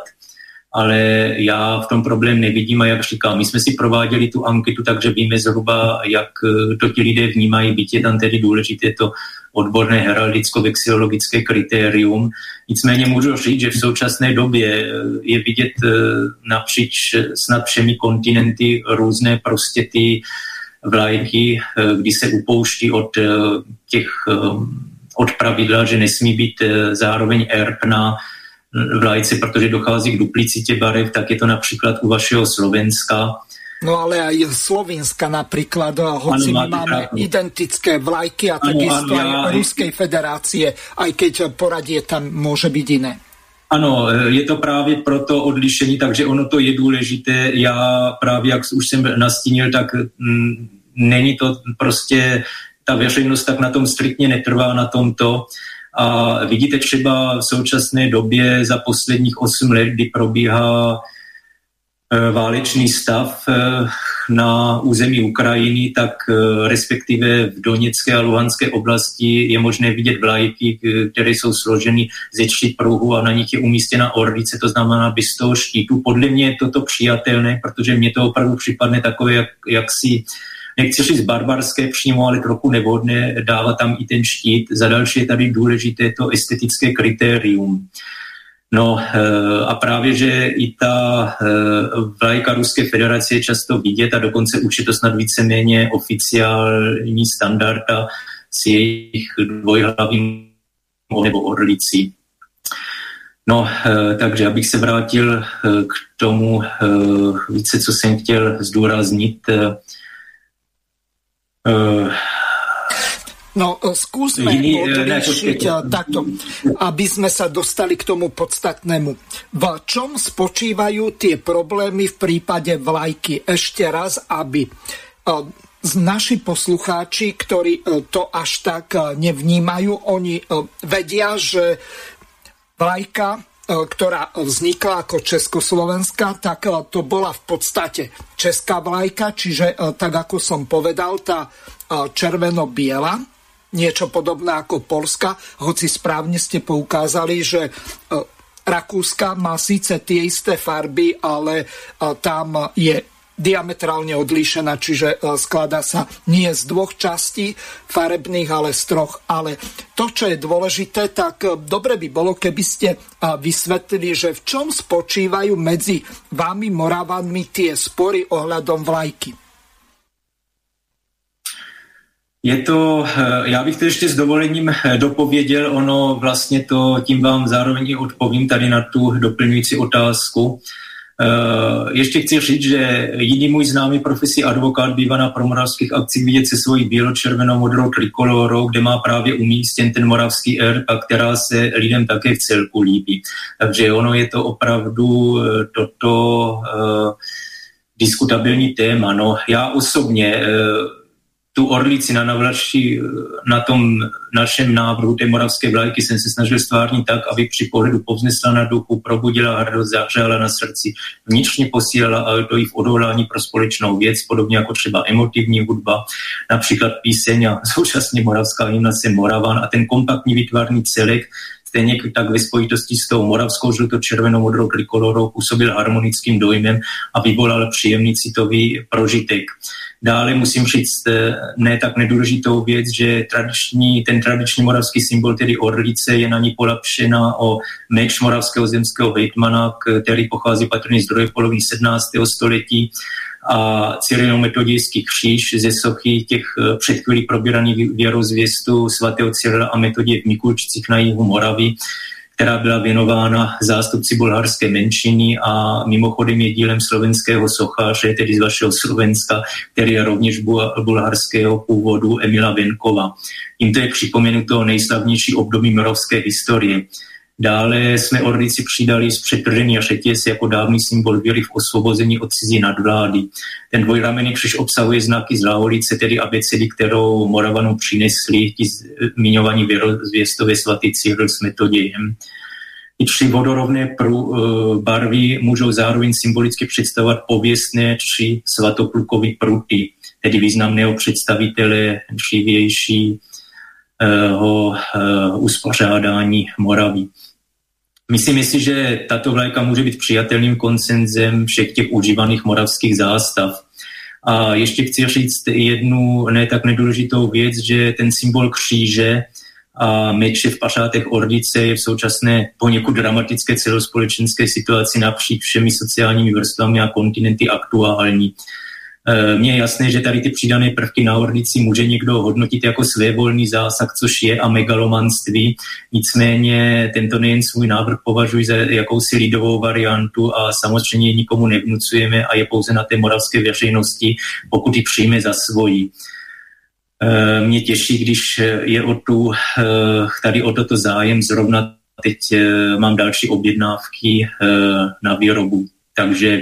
ale já v tom problém nevidím a jak říkám, my jsme si prováděli tu anketu, takže víme zhruba, jak to ti lidé vnímají, byť je tam tedy důležité to odborné heraldicko-vexilologické kritérium. Nicméně můžu říct, že v současné době eh, je vidět eh, napříč snad všemi kontinenty různé prostě ty vlajky, eh, kdy se upouští od těch od pravidla, že nesmí být zároveň erb na vlajce, protože dochází k duplicitě barev, tak je to například u vašeho Slovenska, No ale aj Slovenska napríklad, hoci ano, my máme pravdu. identické vlajky a takisto aj aj Ruskej federácie, aj keď poradie tam môže byť iné. Ano, je to právě proto odlišení, takže ono to je důležité. Já právě, jak už jsem nastínil, tak mm, není to prostě, ta veřejnost tak na tom striktně netrvá na tomto. A vidíte třeba v současné době za posledních 8 let, kdy probíhá Eh, válečný stav eh, na území Ukrajiny, tak eh, respektive v Doněcké a Luhanské oblasti je možné vidět vlajky, které jsou složeny ze tří pruhů a na nich je umístěna orlice, to znamená bez toho štítu. Podle mě je toto přijatelné, protože mně to opravdu připadne takové, jak, jak si nechci říct barbarské přímo, ale trochu nevhodné dávat tam i ten štít. Za další je tady důležité to estetické kritérium. No eh, a právě, že i ta eh, vlajka Ruské federace je často vidět a dokonce už je to snad víceméně oficiální standarda s jejich dvojhlavým nebo orlicí. No, eh, takže abych se vrátil k tomu více, co jsem chtěl zdůraznit. No, e, skúsme Iný, odlíšiť e, takto, aby sme sa dostali k tomu podstatnému. V čom spočívajú tie problémy v prípade vlajky? Ešte raz, aby naši poslucháči, ktorí to až tak nevnímajú, oni vedia, že vlajka ktorá vznikla ako Československá, tak to bola v podstate česká vlajka, čiže tak ako som povedal, tá červeno-biela, niečo podobné ako Polska, hoci správne ste poukázali, že e, Rakúska má síce tie isté farby, ale e, tam je diametrálne odlíšená, čiže e, skladá sa nie z dvoch častí farebných, ale z troch. Ale to, čo je dôležité, tak dobre by bolo, keby ste vysvetlili, že v čom spočívajú medzi vami, Moravanmi, tie spory ohľadom vlajky. Je to, eh, já bych to ještě s dovolením eh, dopověděl, ono vlastně to, tím vám zároveň i odpovím tady na tu doplňující otázku. Ještě chci říct, že jiný můj známý profesí advokát bývá na promoravských akcích vidět se svojí bílo-červenou modrou trikolorou, kde má právě umístěn ten moravský R, a která se lidem také v celku líbí. Takže ono je to opravdu toto uh, diskutabilní téma. No, já osobně uh, tu orlici na navlaši, na tom našem návrhu té moravské vlajky jsem se snažil stvárnit tak, aby při pohledu povznesla na duchu, probudila hrdost, zahřela na srdci, vnitřně posílala ale to i v odhodlání pro společnou věc, podobně jako třeba emotivní hudba, například píseň a současně moravská hymna se Moravan a ten kompaktní vytvarný celek stejně tak ve spojitosti s tou moravskou žluto-červenou modrou trikolorou působil harmonickým dojmem a vyvolal příjemný citový prožitek. Dále musím říct eh, ne tak nedůležitou věc, že tradiční, ten tradiční moravský symbol, tedy orlice, je na ní polapšena o meč moravského zemského hejtmana, který pochází patrně z druhé poloviny 17. století a cyrilometodějský kříž ze sochy těch eh, před chvílí probíraných věrozvěstů svatého Cyrila a metodě v Mikulčicích na jihu Moravy, která byla věnována zástupci bulharské menšiny a mimochodem je dílem slovenského sochaře, tedy z vašeho Slovenska, který je rovněž bulharského původu Emila Venkova. Jím to je připomenuto nejslavnější období moravské historie. Dále jsme orlici přidali z přetržený řetěz jako dávný symbol víry v osvobození od cizí nadvlády. Ten dvojramený křiž obsahuje znaky z Láholice, tedy abecedy, kterou Moravanům přinesli ti zmiňovaní věrozvěstové svatý Cyril s metodějem. I tři vodorovné prů, e, barvy můžou zároveň symbolicky představovat pověstné či svatoplukové pruty, tedy významného představitele dřívějšího e, uspořádání Moravy. Myslím si, že tato vlajka může být přijatelným koncenzem všech těch užívaných moravských zástav. A ještě chci říct jednu ne tak nedůležitou věc, že ten symbol kříže a meče v pašátech Ordice je v současné poněkud dramatické celospolečenské situaci napříč všemi sociálními vrstvami a kontinenty aktuální. Eh, mně je jasné, že tady ty přidané prvky na orlici může někdo hodnotit jako svévolný zásah, což je a megalomanství. Nicméně tento nejen svůj návrh považuji za jakousi lidovou variantu a samozřejmě nikomu nevnucujeme a je pouze na té moravské veřejnosti, pokud ji přijme za svoji. Eh, mě těší, když je o tu, eh, tady o toto zájem zrovna teď mám další objednávky na výrobu. Takže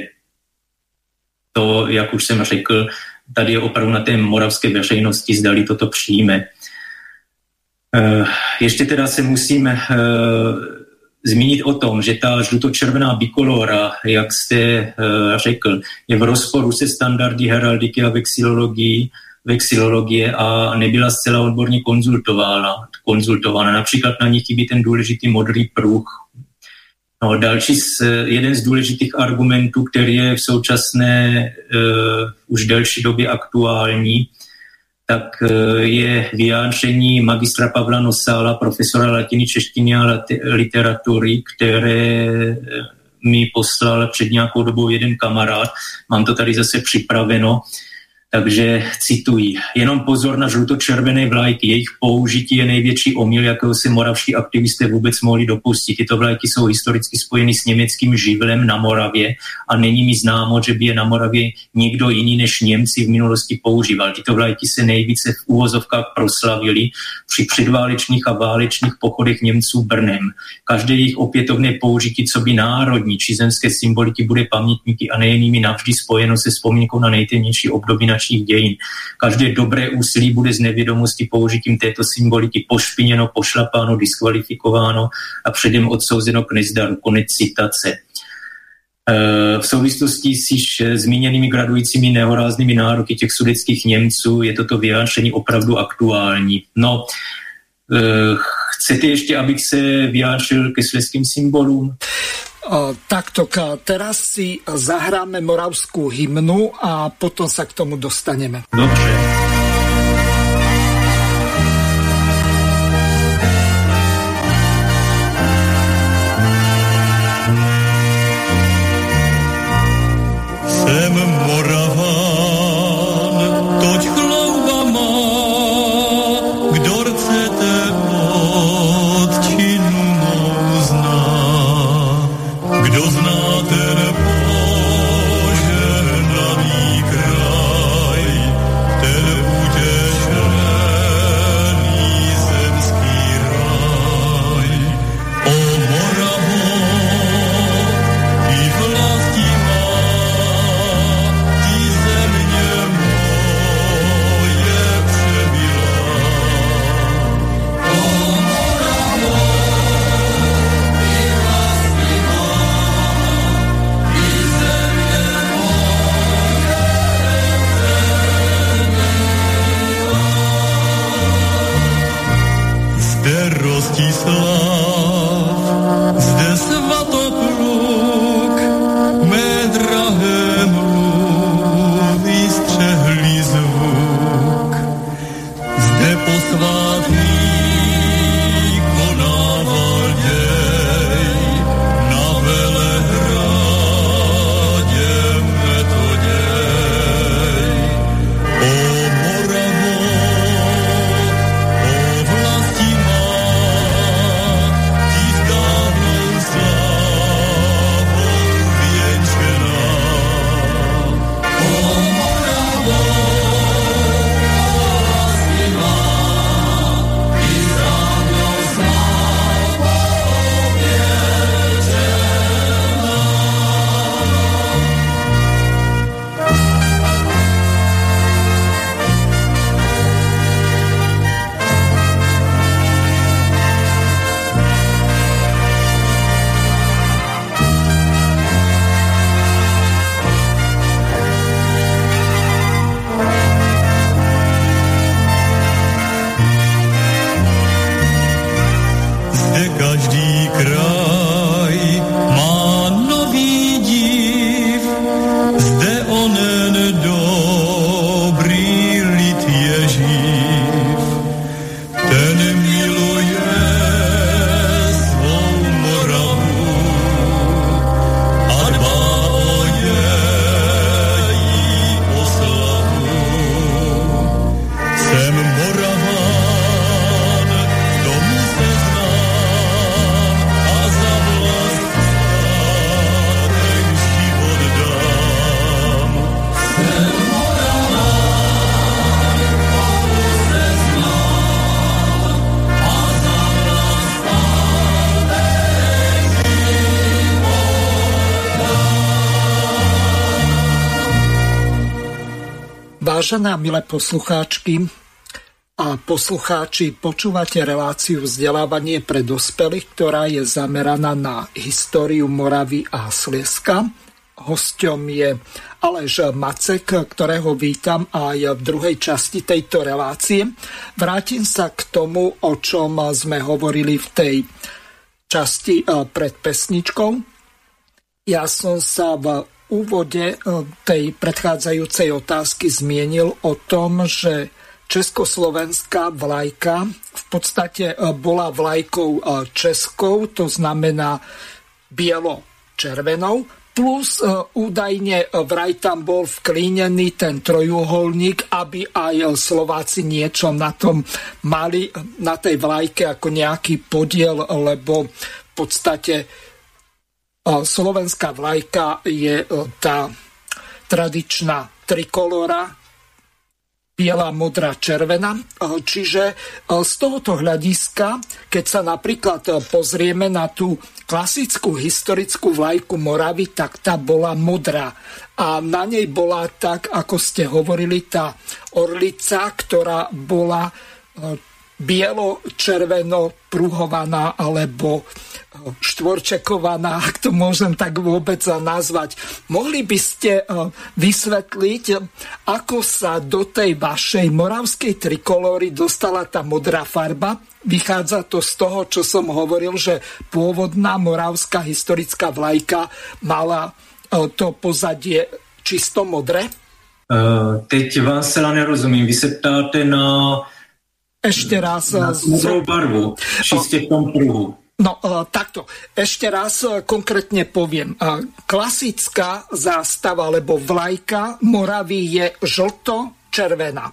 to, jak už jsem řekl, tady je opravdu na té moravské veřejnosti, zdali toto přijme. Eh, ještě teda se musím eh, zmínit o tom, že ta žlutočervená bikolora, jak jste eh, řekl, je v rozporu se standardy heraldiky a vexilologii, vexilologie a nebyla zcela odborně konzultována. konzultována. Například na ní chybí ten důležitý modrý pruh, No, další z, jeden z důležitých argumentů, který je v současné uh, už delší době aktuální, tak uh, je vyjádření magistra Pavla Nosála, profesora latiny, češtiny a literatury, které uh, mi poslal před nějakou dobou jeden kamarád. Mám to tady zase připraveno. Takže cituji, jenom pozor na žluto-červené vlajky, jejich použití je největší omyl, jakého se moravští aktivisté vůbec mohli dopustit. Tyto vlajky jsou historicky spojeny s německým živlem na Moravě a není mi známo, že by je na Moravě někdo jiný než Němci v minulosti používal. Tyto vlajky se nejvíce v úvozovkách proslavily při předválečných a válečných pochodech Němců Brnem. Každé jejich opětovné použití, co by národní či zemské symboliky bude pamětníky a nejenými navždy spojeno se vzpomínkou na nejtemnější období naší našich dějin. Každé dobré úsilí bude z nevědomosti použitím této symboliky pošpiněno, pošlapáno, diskvalifikováno a předem odsouzeno k nezdaru. Konec citace. E, v souvislosti s již zmíněnými gradujícími nehoráznými nároky těch sudeckých Němců je toto vyjádření opravdu aktuální. No, e, chcete ještě, abych se vyjádřil ke sleským symbolům? Takto, teraz si zahráme moravskú hymnu a potom sa k tomu dostaneme. Dobře. Vážené a milé poslucháčky a poslucháči, počúvate reláciu vzdelávanie pre dospelých, ktorá je zameraná na históriu Moravy a Slieska. Hosťom je Aleš Macek, ktorého vítam aj v druhej časti tejto relácie. Vrátim sa k tomu, o čom sme hovorili v tej časti eh, pred pesničkou. Ja som sa v úvode e, tej predchádzajúcej otázky zmienil o tom, že československá vlajka v podstate e, bola vlajkou e, českou, to znamená bielo-červenou, plus údajne vraj tam bol vklínený ten trojuholník, aby aj Slováci niečo na tom mali, na tej vlajke ako nejaký podiel, lebo v podstate slovenská vlajka je e, tá tradičná trikolora, biela, modrá, červená. E, čiže e, z tohoto hľadiska, keď sa napríklad pozrieme na tú klasickú historickú vlajku Moravy, tak tá bola modrá. A na nej bola tak, ako ste hovorili, tá orlica, ktorá bola bielo-červeno pruhovaná alebo štvorčekovaná, ak to môžem tak vôbec nazvať. Mohli by ste eh, vysvetliť, ako sa do tej vašej moravskej trikolóry dostala tá modrá farba? Vychádza to z toho, čo som hovoril, že pôvodná moravská historická vlajka mala eh, to pozadie čisto modré? Uh, teď vás celá nerozumím. Vy se ptáte na... Ešte raz. Na modrou barvu, čistě v tom pruhu. No e, takto, ešte raz e, konkrétne poviem. E, klasická zástava alebo vlajka Moravy je žlto-červená.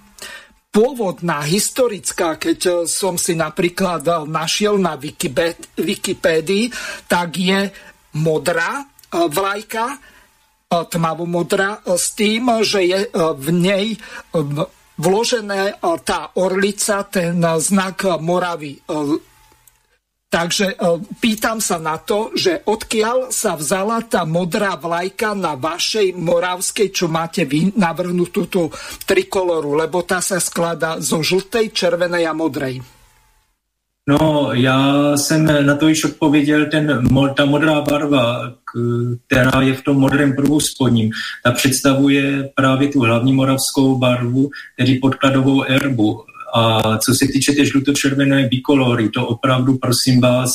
Pôvodná, historická, keď som si napríklad našiel na Wikipédii, tak je modrá vlajka, tmavomodrá, s tým, že je v nej vložené tá orlica, ten znak Moravy Takže e, pýtam sa na to, že odkiaľ sa vzala tá modrá vlajka na vašej moravskej, čo máte vy navrhnutú tú trikoloru, lebo tá sa skladá zo žltej, červenej a modrej. No, já jsem na to již odpověděl, ten, ta modrá barva, která je v tom modrém pruhu spodním, ta představuje právě tu hlavní moravskou barvu, tedy podkladovou erbu. A co se týče té žluto-červené bikolory, to opravdu, prosím vás,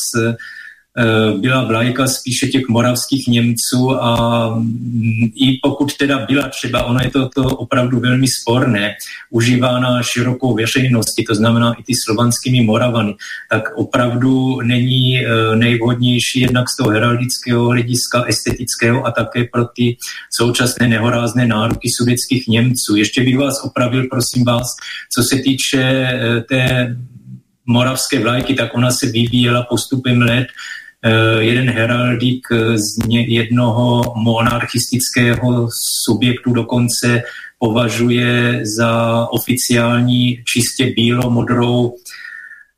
byla vlajka spíše těch moravských Němců a mm, i pokud teda byla třeba, ono je to, to opravdu velmi sporné, užívána širokou veřejností, to znamená i ty slovanskými Moravany, tak opravdu není eh, nejvhodnější jednak z toho heraldického hlediska, estetického a také pro ty současné nehorázné nároky sovětských Němců. Ještě bych vás opravil, prosím vás, co se týče eh, té moravské vlajky, tak ona se vyvíjela postupem let Eh, jeden heraldík eh, z jednoho monarchistického subjektu dokonce považuje za oficiální čistě bílo-modrou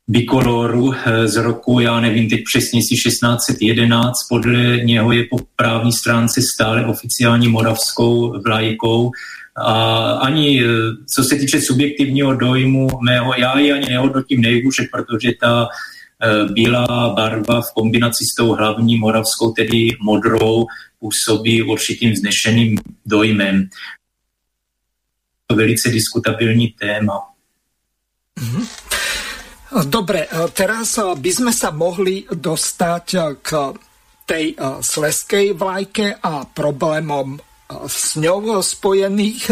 bikoloru eh, z roku, já nevím teď přesně si 1611, podle něho je po právní stránce stále oficiální moravskou vlajkou. A ani co se týče subjektivního dojmu mého, já ji ani nehodnotím nejhůře, protože ta Eh, bílá barva v kombinaci s tou hlavní moravskou, tedy modrou, působí určitým vznešeným dojmem. To velice diskutabilní téma. Mhm. Dobre, eh, teraz eh, by sme sa mohli dostať k tej sleskej vlajke a problémom s ňou spojených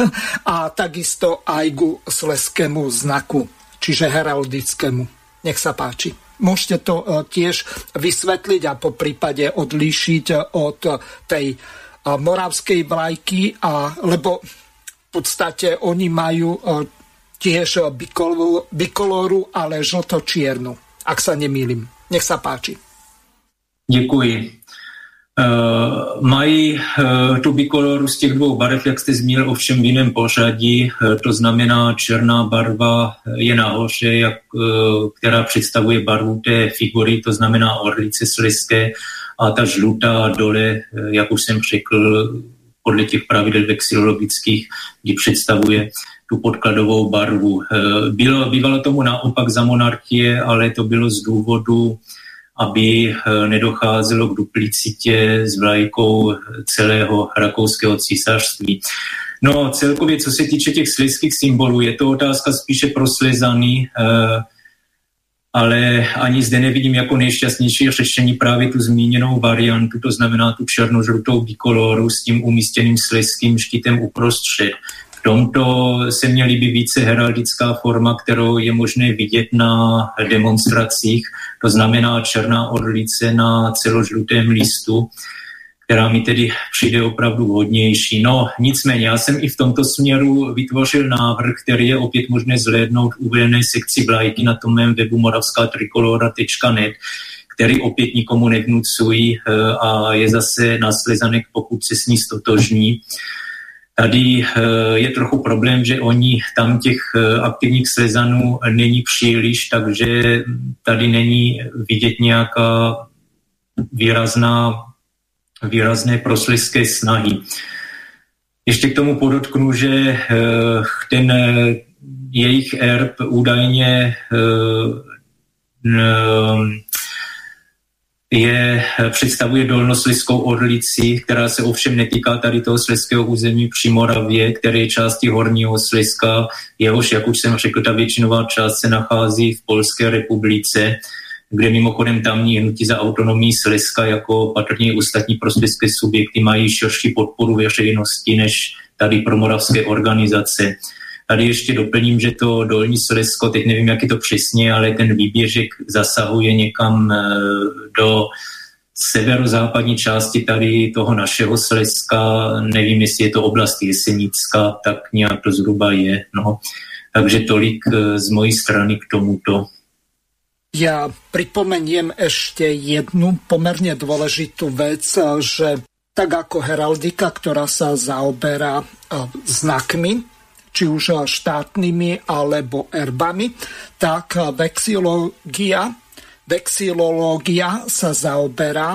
a takisto aj ku sleskému znaku, čiže heraldickému. Nech sa páči. Môžete to e, tiež vysvetliť a po prípade odlíšiť od tej e, moravskej vlajky, a, lebo v podstate oni majú tiež bikoloru, ale žlto-čiernu, ak sa nemýlim. Nech sa páči. Děkuji. Uh, mají uh, tu bikoloru z těch dvou barev, jak jste zmínil, ovšem v jiném pořadí. Uh, to znamená, černá barva je nahoře, jak, která představuje barvu té figury, to znamená orlice sliské, a ta žlutá dole, jak už jsem řekl, podle těch pravidel vexilologických, kdy představuje tu podkladovou barvu. Bylo, bývalo tomu naopak za monarchie, ale to bylo z důvodu aby nedocházelo k duplicitě s vlajkou celého rakouského císařství. No celkově, co se týče těch slizských symbolů, je to otázka spíše pro slezaný, eh, ale ani zde nevidím jako nejšťastnější řešení právě tu zmíněnou variantu, to znamená tu černožlutou bikoloru s tím umístěným slezským štítem uprostřed. V tomto se mě líbí více heraldická forma, kterou je možné vidět na demonstracích, to znamená černá orlice na celožlutém listu, která mi tedy přijde opravdu vhodnější. No nicméně, já jsem i v tomto směru vytvořil návrh, který je opět možné zhlédnout v uvedené sekci vlajky na tom mém webu moravskátrikolora.net, který opět nikomu nevnucují eh, a je zase na slezanek, pokud se s ní stotožní. Tady eh, je trochu problém, že oni tam těch eh, aktivních slezanů není příliš, takže tady není vidět nějaká výrazná výrazné prosliské snahy. Ještě k tomu podotknu, že eh, ten jejich erb údajně je, představuje dolnosliskou orlici, která se ovšem netýká tady toho sleského území při Moravě, které je části Horního Sliska, jehož, jak už jsem řekl, ta většinová část se nachází v Polské republice kde mimochodem tamní hnutí za autonomii Slezska jako patrně ostatní prostředské subjekty mají širší podporu veřejnosti než tady pro moravské organizace. Tady ještě doplním, že to dolní Slezsko, teď nevím, jak je to přesně, ale ten výběžek zasahuje někam eh, do severozápadní části tady toho našeho Slezska, nevím, jestli je to oblast Jesenická, tak nějak to zhruba je. No. Takže tolik eh, z mojí strany k tomuto. Ja pripomeniem ešte jednu pomerne dôležitú vec, že tak ako heraldika, ktorá sa zaoberá znakmi, či už štátnymi alebo erbami, tak vexilológia, vexilológia sa zaoberá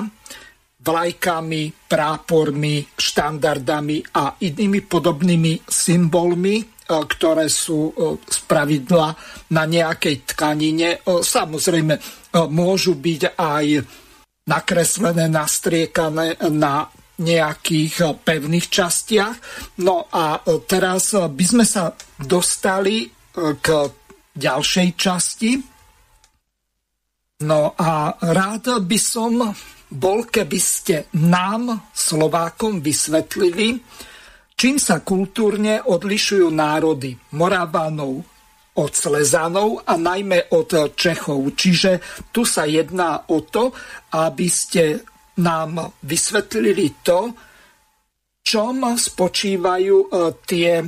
vlajkami, prápormi, štandardami a inými podobnými symbolmi, E, ktoré sú z pravidla na nejakej tkanine. Samozrejme, môžu byť aj nakreslené, nastriekané na nejakých pevných častiach. No a teraz by sme sa dostali k ďalšej časti. No a rád by som bol, keby ste nám, Slovákom, vysvetlili, Čím sa kultúrne odlišujú národy Moravanov od Slezanov a najmä od Čechov. Čiže tu sa jedná o to, aby ste nám vysvetlili to, čom spočívajú e, tie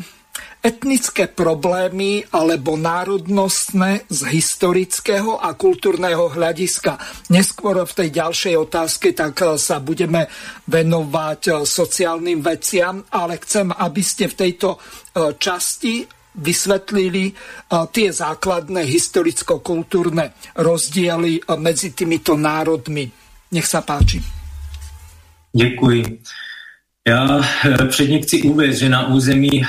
etnické problémy alebo národnostné z historického a kultúrneho hľadiska. Neskôr v tej ďalšej otázke tak eh, sa budeme venovať eh, sociálnym veciam, ale chcem, aby ste v tejto eh, časti vysvetlili tie základné historicko-kultúrne rozdiely medzi týmito národmi. Nech sa páči. Děkuji. Já eh, předně chci uvést, že na území eh,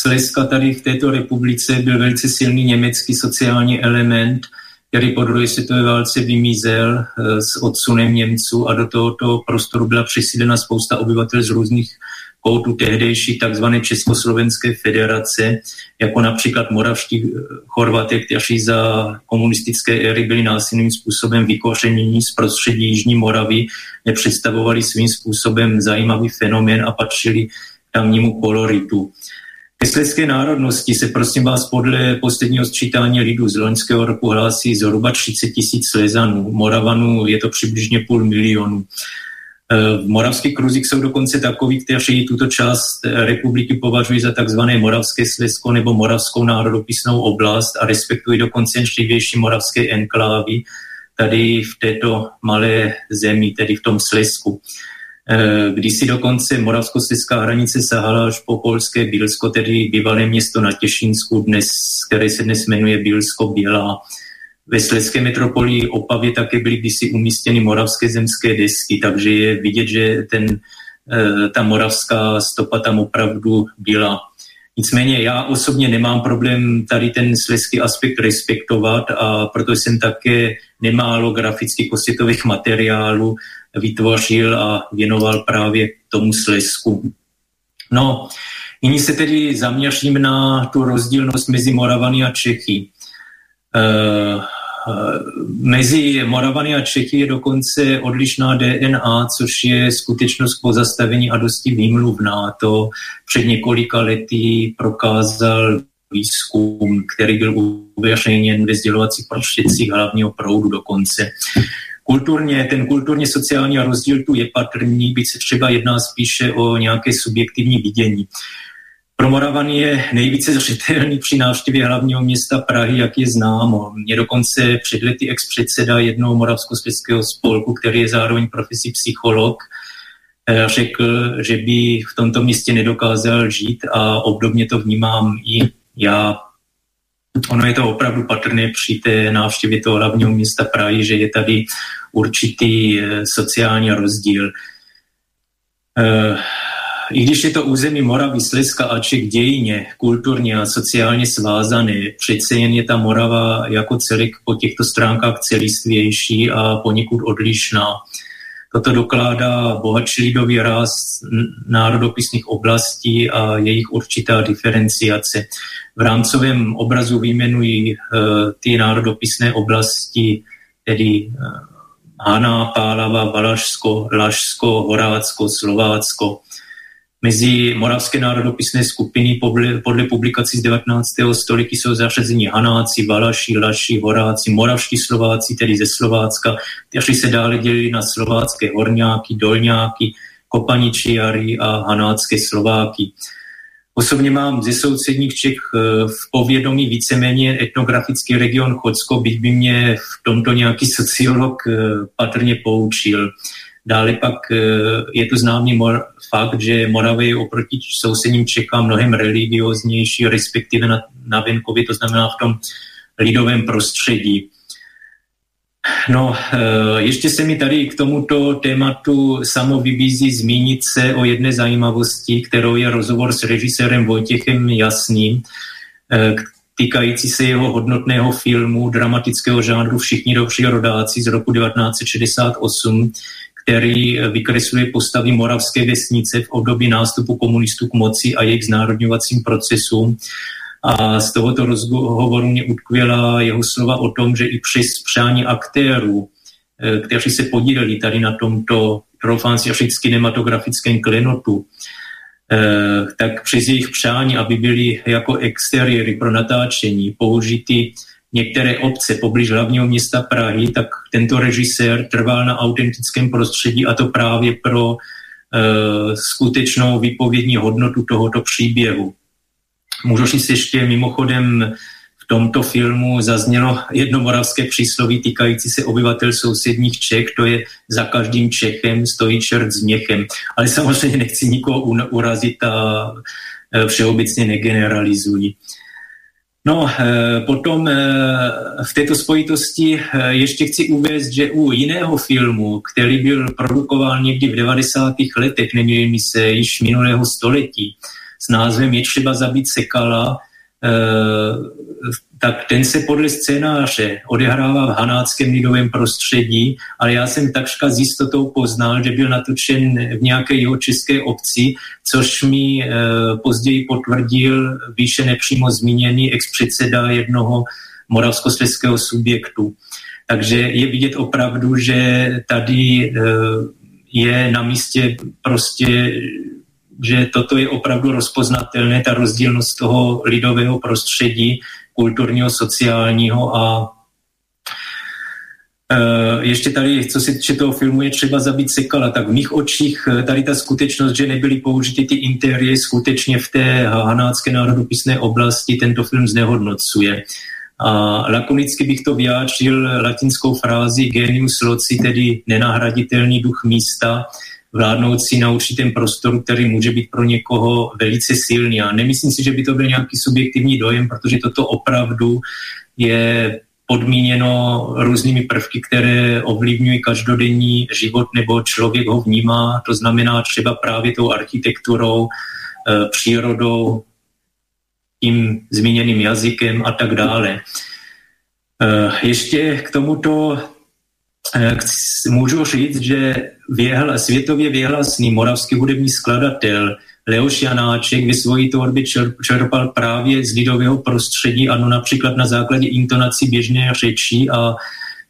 Slezska tady v této republice byl velice silný německý sociální element, který po druhé světové válce vymízel eh, s odsunem Němců a do tohoto prostoru byla přesídlena spousta obyvatel z různých koutu tehdejší tzv. Československé federace, jako například moravští eh, Chorvaté, kteří za komunistické éry byli násilným způsobem vykořeněni z prostředí Jižní Moravy, nepředstavovali svým způsobem zajímavý fenomén a patřili k tamnímu koloritu. Ke národnosti se prosím vás podle posledního sčítání lidu z loňského roku hlásí zhruba 30 tisíc slezanů. Moravanů je to přibližně půl milionu. V moravských kruzích jsou dokonce takoví, kteří tuto část republiky považují za takzvané moravské Slezsko nebo moravskou národopisnou oblast a respektují dokonce dřívější moravské enklávy tady v této malé zemi, tedy v tom Slezsku. Eh, když si dokonce moravskoslezská hranice sahala až po polské Bílsko, tedy bývalé město na Těšínsku, dnes, které se dnes jmenuje Bílsko Bělá. Ve Slezské metropolii Opavě také byly kdysi umístěny moravské zemské desky, takže je vidět, že ten ta moravská stopa tam opravdu byla. Nicméně já osobně nemám problém tady ten sleský aspekt respektovat a proto jsem také nemálo grafických osvětových materiálů vytvořil a věnoval právě tomu slesku. No, nyní se tedy zaměřím na tu rozdílnost mezi Moravany a Čechy. Uh, Mezi Moravany a Čechy je dokonce odlišná DNA, což je skutečnost pozastavení a dosti výmluvná. To před několika lety prokázal výzkum, který byl uveřejněn ve sdělovacích prostředcích hlavního proudu dokonce. Kulturně, ten kulturně sociální rozdíl tu je patrný, byť se třeba jedná spíše o nějaké subjektivní vidění. Pro Moravan je nejvíce zřetelný při návštěvě hlavního města Prahy, jak je známo. Mě dokonce před lety ex-předseda jednoho moravskoslezského spolku, který je zároveň profesí psycholog, eh, řekl, že by v tomto městě nedokázal žít a obdobně to vnímám i já. Ono je to opravdu patrné při té návštěvě toho hlavního města Prahy, že je tady určitý eh, sociální rozdíl. I když je to území Moravy, Slezska a Čech dějině, kulturně a sociálně svázané, přece jen je ta Morava jako celek po těchto stránkách celistvější a poněkud odlišná. Toto dokládá bohatší lidový ráz národopisných oblastí a jejich určitá diferenciace. V rámcovém obrazu vyjmenují uh, ty národopisné oblasti, tedy uh, Haná, Pálava, Valašsko, Lašsko, Horácko, Slovácko. Mezi moravské národopisné skupiny podle, podle publikací z 19. století jsou zařazeni Hanáci, Valaši, Laši, Horáci, moravští Slováci, tedy ze Slovácka, kteří se dále dělili na slovácké horňáky, dolňáky, kopaničiary a hanácké Slováky. Osobně mám ze sousedních Čech eh, v povědomí víceméně etnografický region Chodsko, byť by mě v tomto nějaký sociolog eh, patrně poučil. Dále pak eh, je to známý fakt, že Moravy oproti sousedním Čechám mnohem religioznější, respektive na, na venkově, to znamená v tom lidovém prostředí. No, eh, ještě se mi tady k tomuto tématu samo vybízí zmínit se o jedné zajímavosti, kterou je rozhovor s režisérem Vojtěchem Jasným, eh, týkající se jeho hodnotného filmu dramatického žánru Všichni dobří rodáci z roku 1968, který vykresluje postavy moravské vesnice v období nástupu komunistů k moci a jejich znárodňovacím procesům. A z tohoto rozhovoru mě utkvěla jeho slova o tom, že i přes přání aktérů, eh, kteří se podíleli tady na tomto, troufám si kinematografickém klenotu, eh, tak přes jejich přání, aby byli jako exteriéry pro natáčení použity některé obce poblíž hlavního města Prahy, tak tento režisér trval na autentickém prostředí a to právě pro e, skutečnou výpovědní hodnotu tohoto příběhu. Říct ještě mimochodem, v tomto filmu zaznělo jedno moravské přísloví týkající se obyvatel sousedních Čech, to je za každým Čechem stojí čert s měchem. Ale samozřejmě nechci nikoho urazit a e, všeobecně negeneralizuji. No, eh, potom eh, v této spojitosti eh, ještě chci uvést, že u jiného filmu, který byl produkován někdy v 90. letech, neměli se již minulého století, s názvem Je třeba zabít Sekala, tak ten se podle scénáře odehrává v hanáckém lidovém prostředí, ale já jsem takřka s jistotou poznal, že byl natočen v nějaké jeho české obci, což mi e, později potvrdil výše nepřímo zmíněný ex-předseda jednoho moravskoslezského subjektu. Takže je vidět opravdu, že tady e, je na místě prostě že toto je opravdu rozpoznatelné, ta rozdílnost toho lidového prostředí kulturního, sociálního a Uh, ještě tady, co se týče toho filmu, je třeba zabít Sekala, tak v mých očích eh, tady ta skutečnost, že nebyly použity ty interiéry skutečně v té hanácké národopisné oblasti, tento film znehodnocuje. A lakonicky bych to vyjádřil latinskou frázi genius loci, tedy nenahraditelný duch místa, vládnoucí na určitém prostoru, který může být pro někoho velice silný. A nemyslím si, že by to byl nějaký subjektivní dojem, protože toto opravdu je podmíněno různými prvky, které ovlivňují každodenní život nebo člověk ho vnímá. To znamená třeba právě tou architekturou, eh, přírodou, tím zmíněným jazykem a tak dále. Eh, ještě k tomuto můžu říct, že věhla, světově věhlasný moravský hudební skladatel Leoš Janáček ve svojí tvorbě čerpal právě z lidového prostředí, ano například na základě intonací běžné řeči a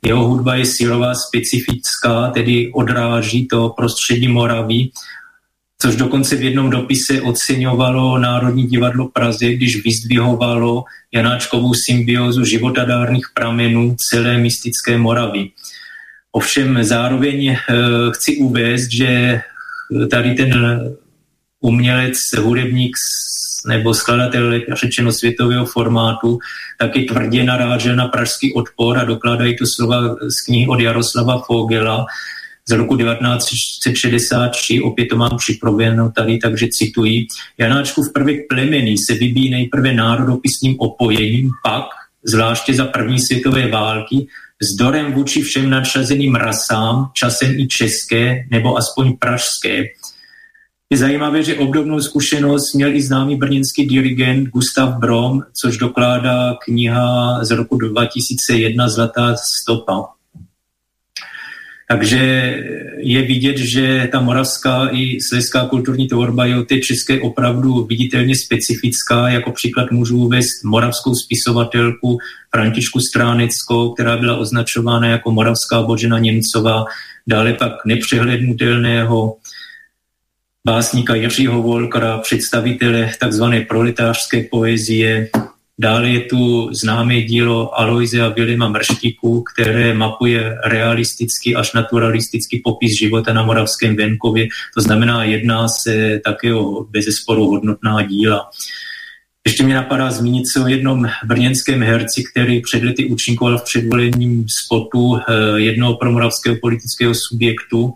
jeho hudba je silová, specifická, tedy odráží to prostředí Moravy, což dokonce v jednom dopise oceňovalo Národní divadlo Praze, když vyzdvihovalo Janáčkovou symbiózu životadárných pramenů celé mystické Moravy. Ovšem zároveň e, chci uvést, že tady ten umělec, hudebník nebo skladatel řečeno světového formátu, taky tvrdě narážel na pražský odpor a dokládají to slova z knihy od Jaroslava Fogela z roku 1963, opět to mám připraveno tady, takže cituji. v prvek plemení se vybíjí nejprve národopisným opojením, pak, zvláště za první světové války, zdorem vůči všem nadšazeným rasám, časem i české, nebo aspoň pražské, je zajímavé, že obdobnou zkušenost měl i známý brněnský dirigent Gustav Brom, což dokládá kniha z roku 2001 Zlatá stopa. Takže je vidět, že ta moravská i slezská kulturní tvorba je od té české opravdu viditelně specifická. Jako příklad můžu uvést moravskou spisovatelku Františku Stráneckou, která byla označována jako moravská Božena Němcová, dále pak nepřehlednutelného básníka Jiřího Volkra, představitele tzv. proletářské poezie. Dále je tu známé dílo Aloizea Vilima Mrštiku, které mapuje realistický až naturalistický popis života na moravském venkově. To znamená, jedná se také o bezesporu hodnotná díla. Ještě mě napadá zmínit se o jednom brněnském herci, který před lety účinkoval v předvolením spotu eh, jednoho promoravského politického subjektu,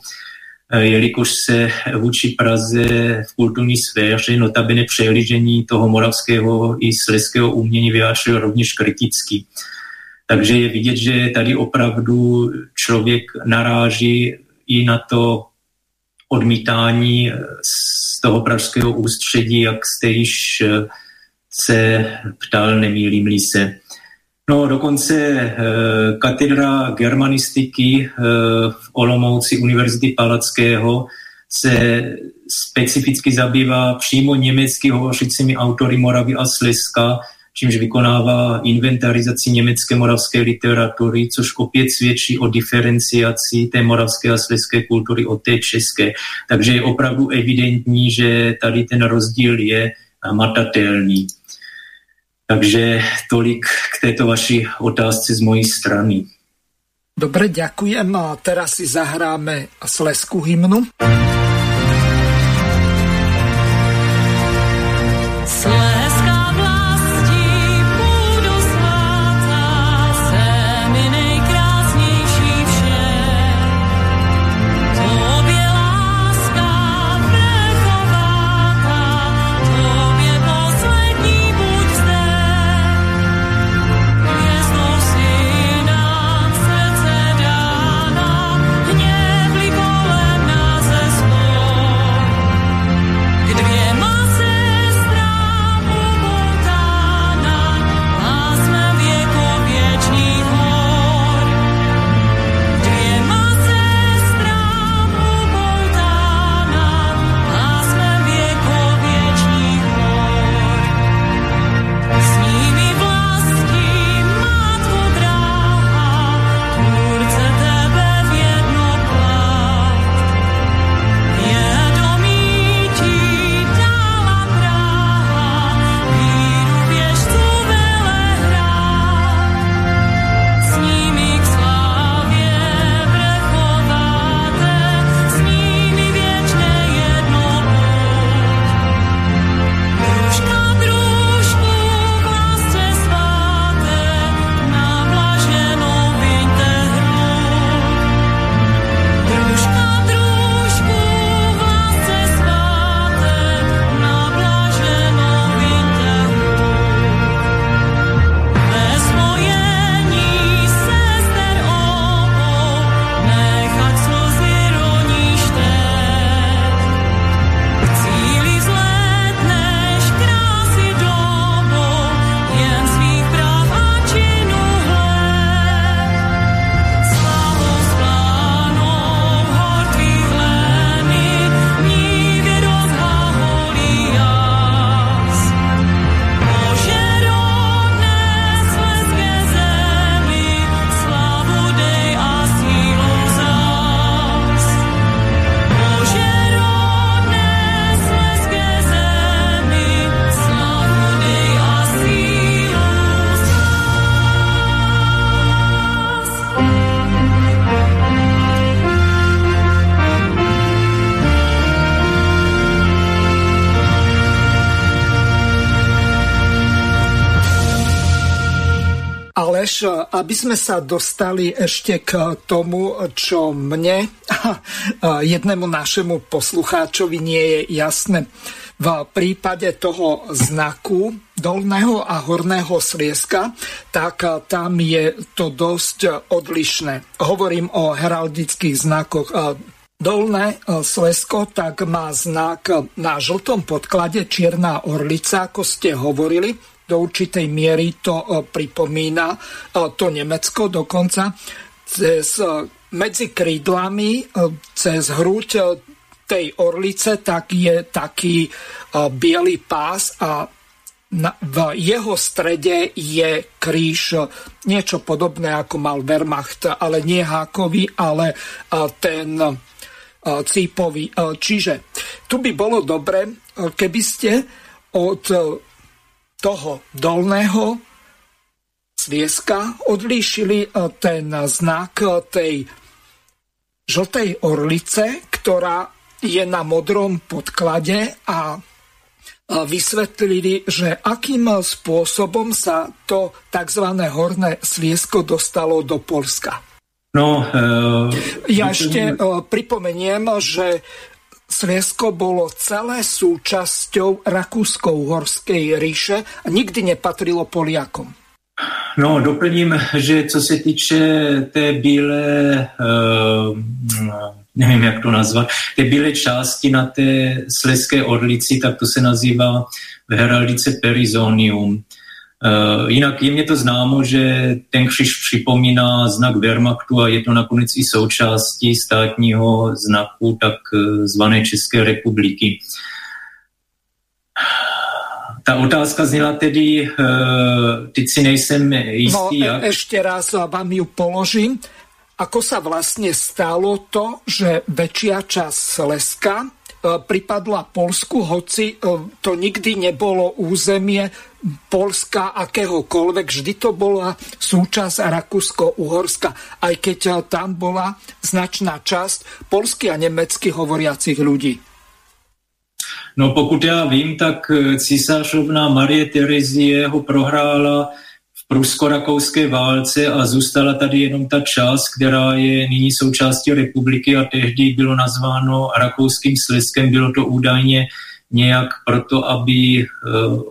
jelikož se vůči Praze v kulturní sféře notabene přehlížení toho moravského i sleského umění vyjádřil rovněž kriticky. Takže je vidět, že tady opravdu člověk naráží i na to odmítání z toho pražského ústředí, jak jste již eh, se ptal, nemýlím-li se. No dokonce eh, katedra germanistiky eh, v Olomouci Univerzity Palackého se specificky zabývá přímo německy hovořícími autory Moravy a Slezska, čímž vykonává inventarizaci německé moravské literatury, což opět svědčí o diferenciaci té moravské a slezské kultury od té české. Takže je opravdu evidentní, že tady ten rozdíl je matatelný. Takže tolik k této vaší otázce z mojej strany. Dobre, ďakujem. A teraz si zahráme Slesku hymnu. Sme sa dostali ešte k tomu, čo mne a jednému našemu poslucháčovi nie je jasné. V prípade toho znaku dolného a horného srieska, tak tam je to dosť odlišné. Hovorím o heraldických znakoch. Dolné Slesko tak má znak na žltom podklade čierna orlica, ako ste hovorili. Do určitej miery to pripomína to Nemecko dokonca. Cez, medzi krídlami, cez hruď tej orlice, tak je taký biely pás a v jeho strede je kríž, niečo podobné ako mal Wehrmacht, ale nie hákový, ale ten cípový. Čiže tu by bolo dobre, keby ste od toho dolného svieska odlíšili ten znak tej žltej orlice, ktorá je na modrom podklade a vysvetlili, že akým spôsobom sa to tzv. horné sliesko dostalo do Polska. No, uh, ja ešte uh, pripomeniem, že Sliesko bolo celé súčasťou Rakúsko-Uhorskej ríše a nikdy nepatrilo Poliakom. No, doplním, že co se týče té bílé uh, nevím, jak to nazvat, ty bílé části na té sleské orlici, tak to se nazývá v heraldice perizonium. Uh, jinak je mě to známo, že ten křiž připomíná znak Wehrmachtu a je to nakonec i součástí státního znaku tak uh, zvané České republiky. Ta otázka zněla tedy, uh, teď si nejsem jistý, no, jak... ešte raz vám ju položím ako sa vlastne stalo to, že väčšia časť Sleska e, pripadla Polsku, hoci e, to nikdy nebolo územie Polska akéhokoľvek, vždy to bola súčasť Rakúsko-Uhorska, aj keď e, tam bola značná časť polsky a nemecky hovoriacich ľudí. No pokud já vím, tak císařovna Marie Terezie ho prohrála prusko-rakouské válce a zůstala tady jenom ta část, která je nyní součástí republiky a tehdy bylo nazváno rakouským Sleskem. Bylo to údajně nějak proto, aby uh,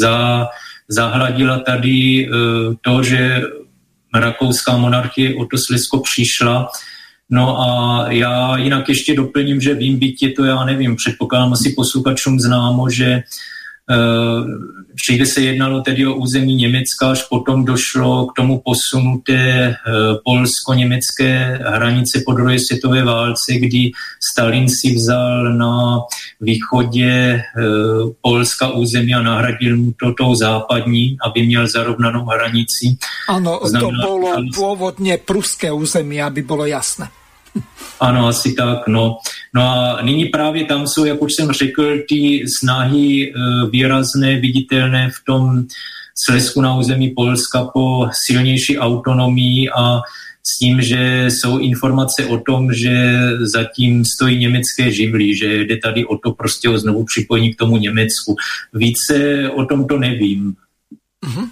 za, zahladila tady uh, to, že rakouská monarchie o to Slesko přišla. No a já jinak ještě doplním, že vím, byť je to, já nevím, předpokládám asi posluchačům známo, že Všude se jednalo tedy o území Německa, až potom došlo k tomu posunu té eh, polsko-německé hranice po druhé světové válce, kdy Stalin si vzal na východě eh, Polska území a nahradil mu to tou západní, aby měl zarovnanou hranici. Ano, to, to bylo původně pruské území, aby bylo jasné. Ano, asi tak, no. No a nyní právě tam jsou, jak už jsem řekl, ty snahy eh, výrazné, viditelné v tom Slesku na území Polska po silnější autonomii a s tím, že jsou informace o tom, že zatím stojí německé živly, že jde tady o to prostě o znovu připojení k tomu Německu. Více o tom to nevím. Uh-huh.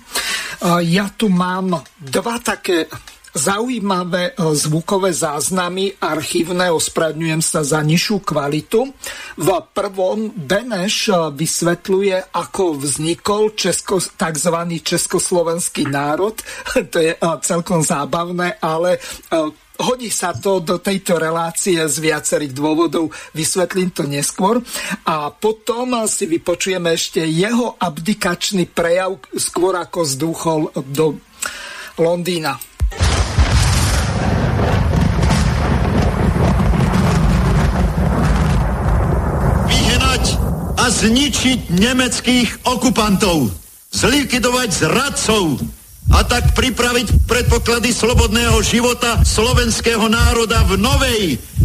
Já tu mám dva také zaujímavé e, zvukové záznamy archívne, ospravedňujem sa za nižšiu kvalitu. V prvom Beneš e, vysvetľuje, ako vznikol česko, tzv. československý národ. to je e, celkom zábavné, ale hodí sa to do tejto relácie z viacerých dôvodov, vysvetlím to neskôr. A potom si vypočujeme ešte jeho abdikačný prejav, skôr ako zdúchol do Londýna. A zničiť nemeckých okupantov, zlikvidovať zradcov a tak pripraviť predpoklady slobodného života slovenského národa v novej,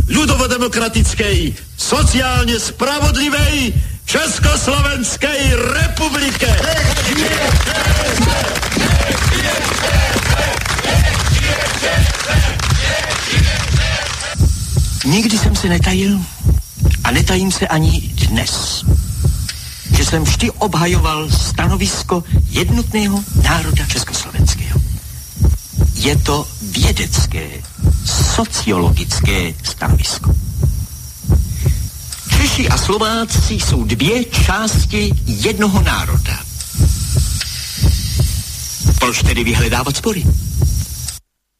ľudovodemokratickej, sociálne spravodlivej Československej republike. Nikdy jsem se netajil a netajím se ani dnes že jsem vždy obhajoval stanovisko jednotného národa československého. Je to vědecké, sociologické stanovisko. Češi a Slováci jsou dvě části jednoho národa. Proč tedy vyhledávat spory?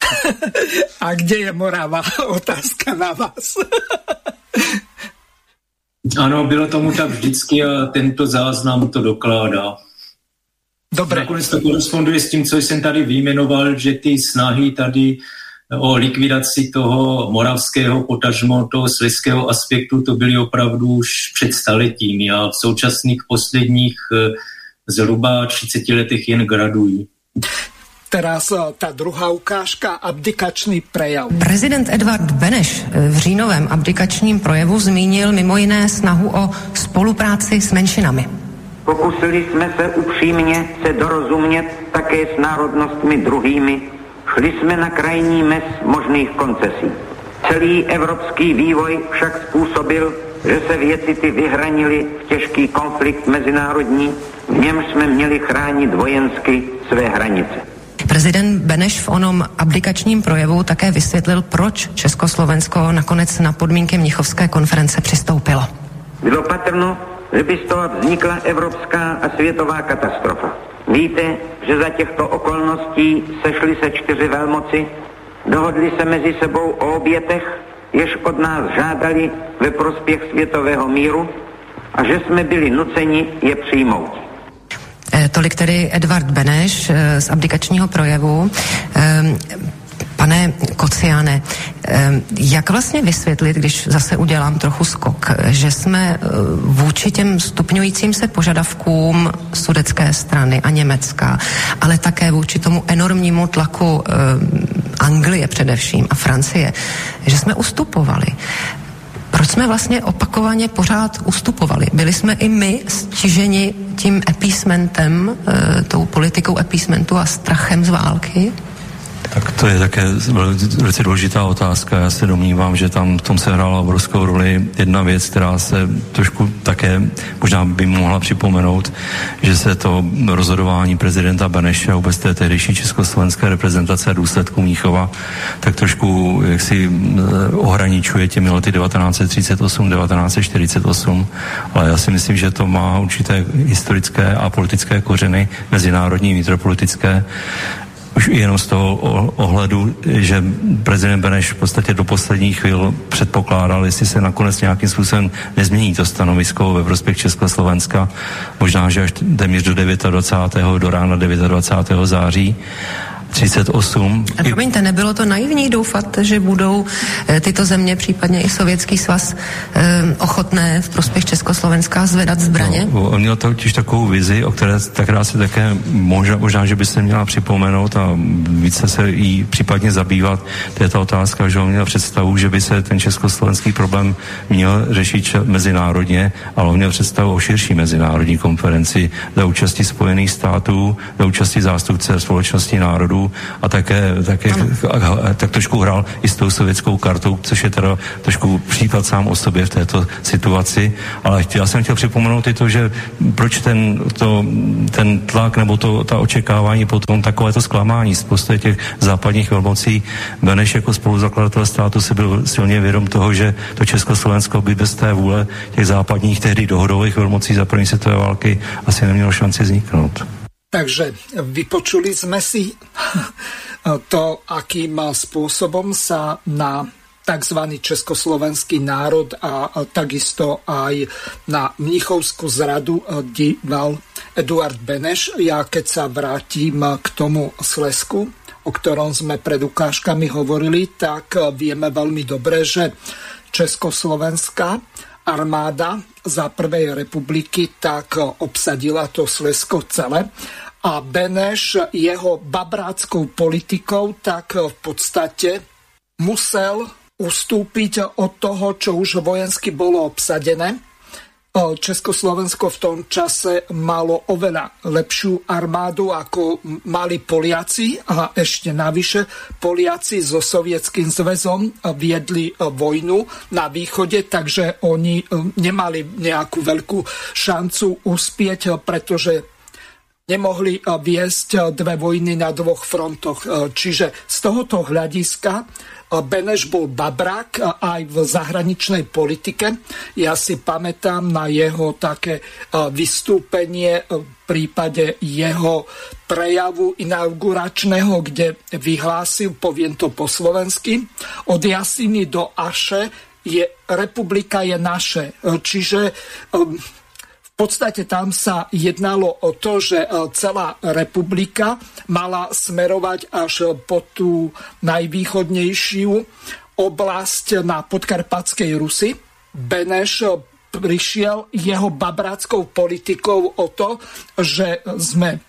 A kde je Morava? Otázka na vás. Ano, bylo tomu tak vždycky a tento záznam to dokládá. Dobře. Nakonec to koresponduje s tím, co jsem tady vyjmenoval, že ty snahy tady o likvidaci toho moravského, potažmo toho sleského aspektu, to byly opravdu už před staletími a v současných posledních eh, zhruba 30 letech jen gradují. Teraz eh, ta druhá ukážka, abdikačný prejav. Prezident Edvard Beneš eh, v říjnovém abdikačním projevu zmínil mimo jiné snahu o spolupráci s menšinami. Pokusili jsme se upřímně se dorozumět také s národnostmi druhými. Šli jsme na krajní mes možných koncesí. Celý evropský vývoj však způsobil, že se věci ty vyhranili v těžký konflikt mezinárodní, v němž jsme měli chránit vojensky své hranice. Prezident Beneš v onom abdikačním projevu také vysvětlil, proč Československo nakonec na podmínky Mnichovské konference přistoupilo. Bylo patrno, že by z toho vznikla evropská a světová katastrofa. Víte, že za těchto okolností sešly se čtyři velmoci, dohodli se mezi sebou o obětech, jež od nás žádali ve prospěch světového míru a že jsme byli nuceni je přijmout. Eh, tolik tedy Edvard Beneš eh, z abdikačního projevu. Ehm, pane Kociane, jak vlastně vysvětlit, když zase udělám trochu skok, že jsme eh, vůči těm stupňujícím se požadavkům sudecké strany a Německa, ale také vůči tomu enormnímu tlaku Anglie především a Francie, že jsme ustupovali proč jsme vlastně opakovaně pořád ustupovali? Byli jsme i my stiženi tím epísmentem, e, tou politikou epísmentu a strachem z války? Tak to je také velice důležitá otázka. Já se domnívám, že tam v tom se hrála obrovskou roli jedna věc, která se trošku také možná by mohla připomenout, že se to rozhodování prezidenta Beneše a vůbec té tehdejší československé reprezentace důsledků Míchova tak trošku jaksi ohraničuje těmi lety 1938, 1948, ale já si myslím, že to má určité historické a politické kořeny, mezinárodní, vnitropolitické, už jenom z toho ohledu, že prezident Beneš v podstatě do posledních chvíl předpokládal, jestli se nakonec nějakým způsobem nezmění to stanovisko ve prospěch Československa, možná, že až téměř do 29. do rána 29. září 38. A promiňte, nebylo to naivní doufat, že budou e, tyto země, případně i Sovětský svaz, e, ochotné v prospěch Československa zvedat zbraně? No, on měl totiž takovou vizi, o které tak rád se také možná, možná, že by se měla připomenout a více se jí případně zabývat. To je ta otázka, že on měl představu, že by se ten československý problém měl řešit mezinárodně, ale on měl představu o širší mezinárodní konferenci za účasti Spojených států, za účasti zástupce společnosti národů národů a také, také tak trošku hrál i s tou sovětskou kartou, což je teda trošku případ sám o sobě v této situaci. Ale já jsem chtěl připomenout i to, že proč ten, to, ten tlak nebo to, ta očekávání potom takovéto zklamání z postoje těch západních velmocí. Beneš jako spoluzakladatel státu si byl silně vědom toho, že to Československo by bez té vůle těch západních tehdy dohodových velmocí za první světové války asi nemělo šanci vzniknout. Takže vypočuli sme si to, akým spôsobom sa na tzv. československý národ a takisto aj na Mnichovskú zradu díval Eduard Beneš. Ja keď sa vrátim k tomu Slesku, o ktorom sme pred ukážkami hovorili, tak vieme veľmi dobre, že Československá armáda za prvej republiky tak obsadila to Slesko celé a Beneš jeho babráckou politikou tak v podstate musel ustúpiť od toho, čo už vojensky bolo obsadené Československo v tom čase malo oveľa lepšiu armádu, ako mali Poliaci a ešte navyše Poliaci so Sovietským zväzom viedli vojnu na východe, takže oni nemali nejakú veľkú šancu uspieť, pretože nemohli viesť dve vojny na dvoch frontoch. Čiže z tohoto hľadiska Beneš bol babrák aj v zahraničnej politike. Ja si pamätám na jeho také vystúpenie v prípade jeho prejavu inauguračného, kde vyhlásil, poviem to po slovensky, od Jasiny do Aše je republika je naše. Čiže podstate tam sa jednalo o to, že e, celá republika mala smerovať až po tú najvýchodnejšiu oblasť na podkarpatskej Rusy. Beneš e, prišiel jeho babráckou politikou o to, že sme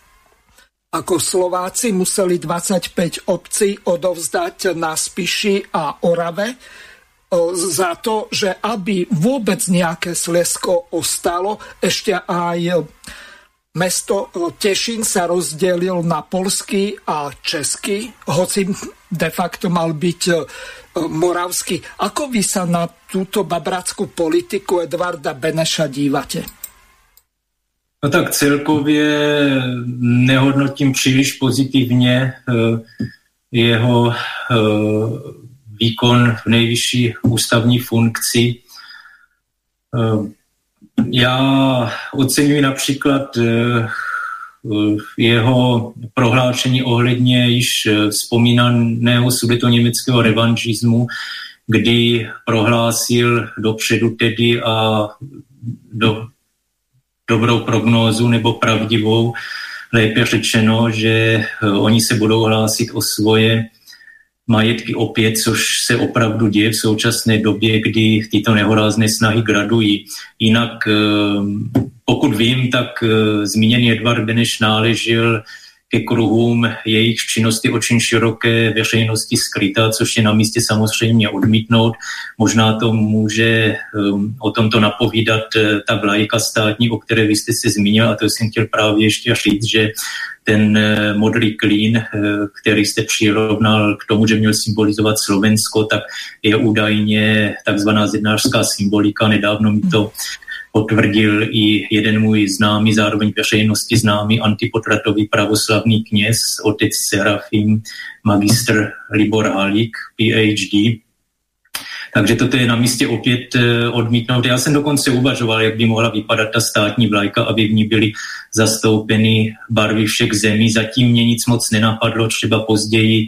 ako Slováci museli 25 obcí odovzdať na Spiši a Orave za to, že aby vôbec nejaké Slesko ostalo, ešte aj mesto Tešín sa rozdelil na polský a český, hoci de facto mal byť moravský. Ako vy sa na túto babrackú politiku Edvarda Beneša dívate? No tak celkově nehodnotím příliš pozitivně jeho výkon v nejvyšší ústavní funkci. Eh, já oceňuji například eh, jeho prohlášení ohledně již eh, vzpomínaného německého revanžismu, kdy prohlásil dopředu tedy a do dobrou prognózu nebo pravdivou, lépe řečeno, že oni se budou hlásit o svoje majetky opět, což se opravdu děje v současné době, kdy tyto nehorázné snahy gradují. Jinak, eh, pokud vím, tak eh, zmíněný Edvard Beneš náležel ke kruhům jejich činnosti očin široké veřejnosti skrytá, což je na místě samozřejmě odmítnout. Možná to může um, o tomto napovídat uh, ta vlajka státní, o které vy jste se zmínil, a to jsem chtěl právě ještě říct, že ten uh, modrý klín, uh, který jste přirovnal k tomu, že měl symbolizovat Slovensko, tak je údajně takzvaná zednářská symbolika. Nedávno mi to potvrdil i jeden můj známý, zároveň veřejnosti známý antipotratový pravoslavný kněz, otec Serafim, magistr Libor Halík, PhD. Takže toto je na místě opět eh, odmítnout. Já jsem dokonce uvažoval, jak by mohla vypadat ta státní vlajka, aby v ní byly zastoupeny barvy všech zemí. Zatím mě nic moc nenapadlo, třeba později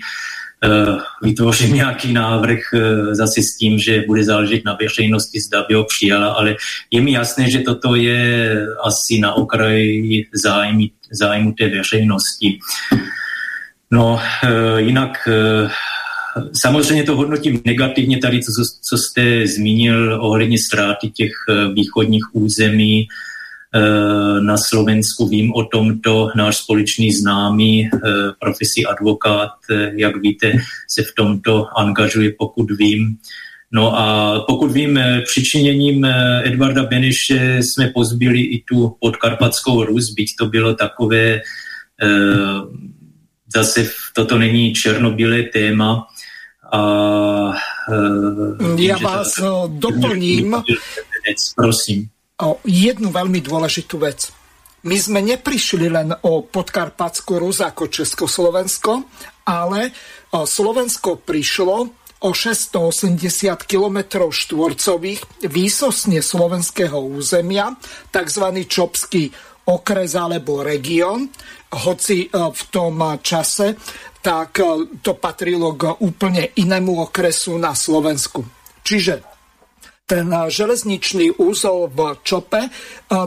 Eh, vytvořím nějaký návrh eh, zase s tím, že bude záležet na veřejnosti, zda by ho přijala, ale je mi jasné, že toto je asi na okraji zájmu, zájmu té veřejnosti. No, jinak samozřejmě to hodnotím negativně tady, co, co jste zmínil ohledně ztráty těch východních území, Eh, na Slovensku. Vím o tomto náš společný známý eh, profesí advokát, eh, jak víte, se v tomto angažuje, pokud vím. No a pokud vím, přičiněním Edvarda Beneše jsme pozbyli i tu podkarpatskou Rus, byť to bylo takové, zase toto není černobílé téma, a, Já vás doplním. Prosím o jednu veľmi dôležitú vec. My sme neprišli len o podkarpatskú Rus ako Československo, ale Slovensko prišlo o 680 km štvorcových výsosne slovenského územia, tzv. Čopský okres alebo región, hoci v tom čase tak to patrilo k úplne inému okresu na Slovensku. Čiže ten železničný úzol v Čope,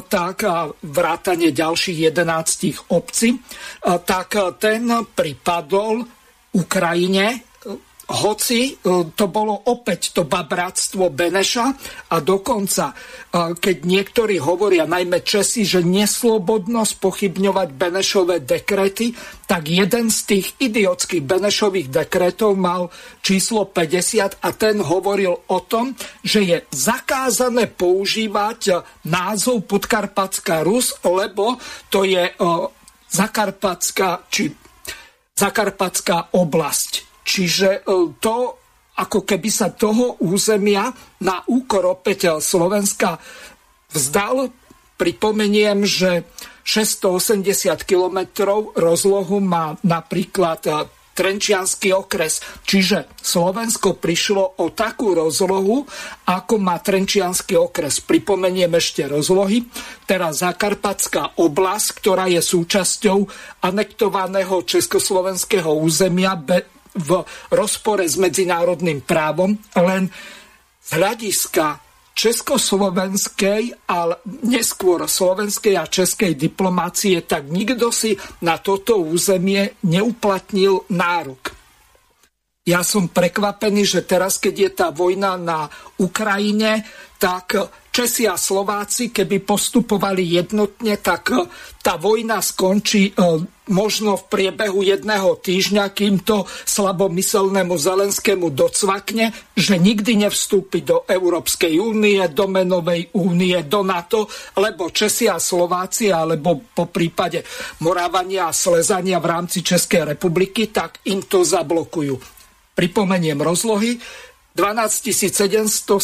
tak vrátanie ďalších 11 obcí, tak ten pripadol Ukrajine hoci e, to bolo opäť to babráctvo Beneša a dokonca, e, keď niektorí hovoria, najmä Česi, že neslobodno spochybňovať Benešové dekrety, tak jeden z tých idiotských Benešových dekretov mal číslo 50 a ten hovoril o tom, že je zakázané používať názov Podkarpatská Rus, lebo to je Zakarpatská či Zakarpatská oblasť. Čiže e, to ako keby sa toho územia na úkor opäť Slovenska vzdal. Pripomeniem, že 680 kilometrov rozlohu má napríklad e, Trenčianský okres. Čiže Slovensko prišlo o takú rozlohu, ako má Trenčianský okres. Pripomeniem ešte rozlohy. Teraz Zakarpatská oblasť, ktorá je súčasťou anektovaného československého územia v rozpore s medzinárodným právom, len z hľadiska československej, ale neskôr slovenskej a českej diplomácie, tak nikto si na toto územie neuplatnil nárok. Ja som prekvapený, že teraz, keď je tá vojna na Ukrajine, tak Česi a Slováci, keby postupovali jednotne, tak tá vojna skončí e, možno v priebehu jedného týždňa, kým to slabomyselnému Zelenskému docvakne, že nikdy nevstúpi do Európskej únie, do menovej únie, do NATO, lebo Česi a Slováci, alebo po prípade Morávania a Slezania v rámci Českej republiky, tak im to zablokujú. Pripomeniem rozlohy. 12 777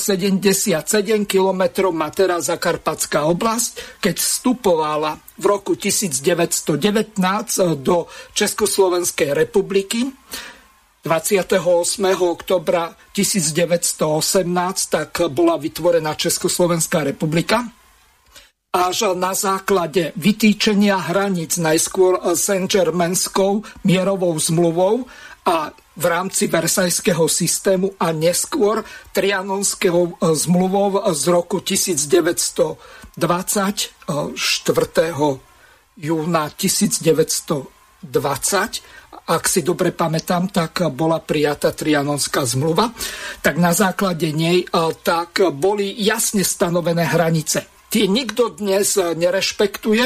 km má teraz Zakarpatská oblasť, keď vstupovala v roku 1919 do Československej republiky. 28. oktobra 1918 tak bola vytvorená Československá republika až na základe vytýčenia hraníc najskôr Saint-Germainskou mierovou zmluvou a v rámci Versajského systému a neskôr Trianonského e, zmluvou z roku 1920 4. E, júna 1920 ak si dobre pamätám, tak bola prijatá Trianonská zmluva, tak na základe nej e, tak boli jasne stanovené hranice tie nikto dnes eh, nerešpektuje.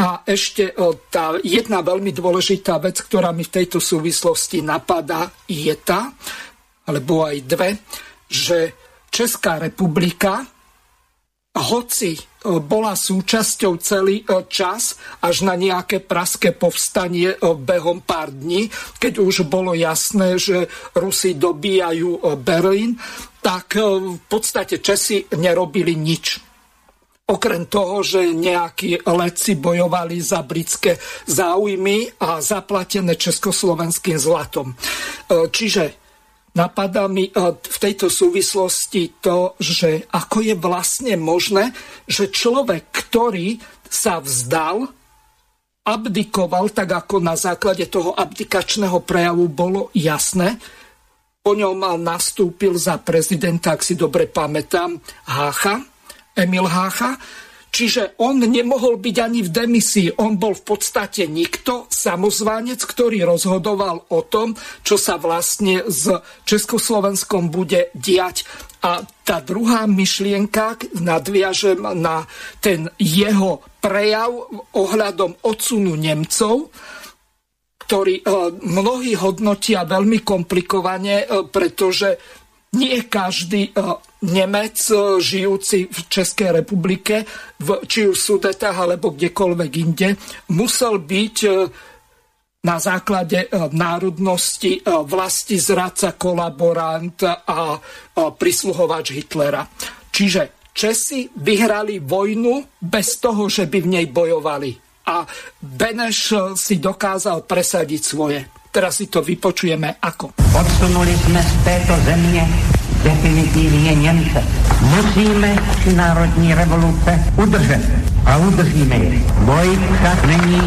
A ešte eh, tá jedna veľmi dôležitá vec, ktorá mi v tejto súvislosti napadá, je tá, alebo aj dve, že Česká republika, hoci eh, bola súčasťou celý čas až na nejaké praské povstanie behom pár dní, keď už bolo jasné, že Rusi dobíjajú Berlín, tak v podstate Česi nerobili nič Okrem toho, že nejakí letci bojovali za britské záujmy a zaplatené československým zlatom. E, čiže napadá mi e, v tejto súvislosti to, že ako je vlastne možné, že človek, ktorý sa vzdal, abdikoval, tak ako na základe toho abdikačného prejavu bolo jasné, po ňom nastúpil za prezidenta, ak si dobre pamätám, Hácha, Emil Hácha. Čiže on nemohol byť ani v demisii. On bol v podstate nikto, samozvánec, ktorý rozhodoval o tom, čo sa vlastne s Československom bude diať. A tá druhá myšlienka, nadviažem na ten jeho prejav ohľadom odsunu Nemcov, ktorý eh, mnohí hodnotia veľmi komplikovane, eh, pretože nie každý e, Nemec e, žijúci v Českej republike, v, či už v Sudetách alebo kdekoľvek inde, musel byť e, na základe národnosti vlasti zradca, kolaborant a prisluhovač Hitlera. Čiže Česi vyhrali vojnu bez toho, že by v nej bojovali. A Beneš si dokázal presadiť svoje. Teraz si to vypočujeme ako. Odsunuli jsme z této země definitivně Němce. Musíme národní revoluce udržet a udržíme je. Boj však není,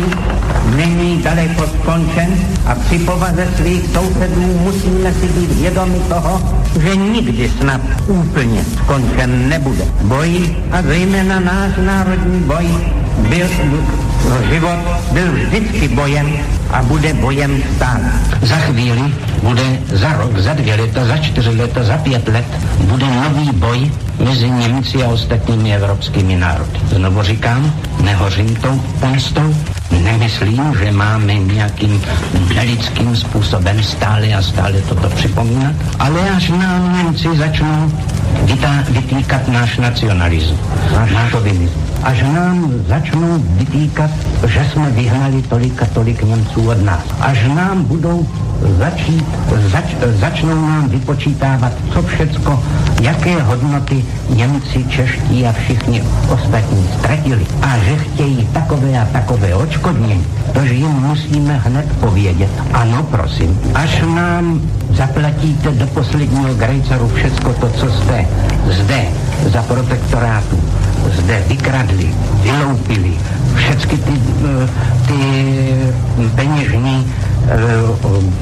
není daleko skončen a při povaze svých sousedů musíme si být vědomi toho, že nikdy snad úplně skončen nebude. Boj a zejména náš národní boj byl, život byl vždycky bojem a bude bojem stát. Za chvíli bude za rok, za dvě leta, za čtyři leta, za pět let bude nový boj mezi Němci a ostatními evropskými národy. Znovu říkám, nehořím tou pomstou, nemyslím, že máme nějakým nelidským způsobem stále a stále toto připomínat, ale až nám Němci začnou vytýkat náš nacionalismus, náš šovinismus až nám začnou vytýkat, že jsme vyhnali tolik a tolik Němců od nás. Až nám budou začít, zač, začnou nám vypočítávat, co všecko, jaké hodnoty Němci, Čeští a všichni ostatní ztratili. A že chtějí takové a takové očkodnění, že jim musíme hned povědět. Ano, prosím, až nám zaplatíte do posledního grejcaru všecko to, co jste zde za protektorátu zde vykradli, vyloupili všechny ty, eh, ty peněžní eh,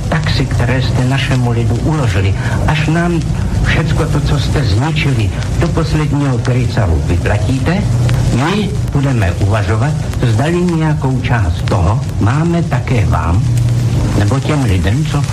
taxy, které jste našemu lidu uložili, až nám všecko to, co jste zničili, do posledního krycaru vyplatíte, my budeme uvažovat, zdali nějakou část toho máme také vám, nebo těm lidem, co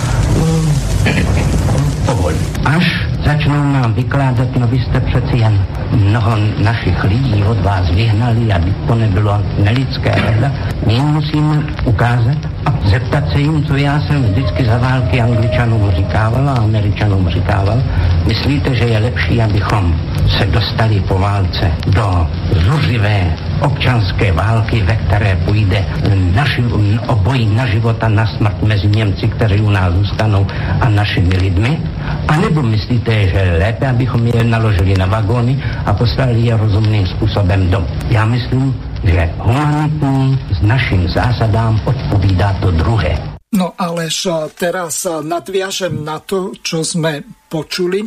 povolí. Až začnou nám vykládat, no vy jste přeci jen mnoho našich lidí od vás vyhnali, aby to nebylo nelidské rada. My jim musíme ukázat a zeptat se jim, co já jsem vždycky za války angličanům říkával a američanům říkával. Myslíte, že je lepší, abychom se dostali po válce do zuřivé občanské války, ve které půjde naši, obojí na život a na smrt mezi Němci, kteří u nás zůstanou, a našimi lidmi? A nebo myslíte, že je lépe, abychom je naložili na vagóny a poslali je rozumným způsobem dom? Já myslím, že humanitní s našim zásadám odpovídá to druhé. No alež teraz nadviažem na to, čo sme počuli.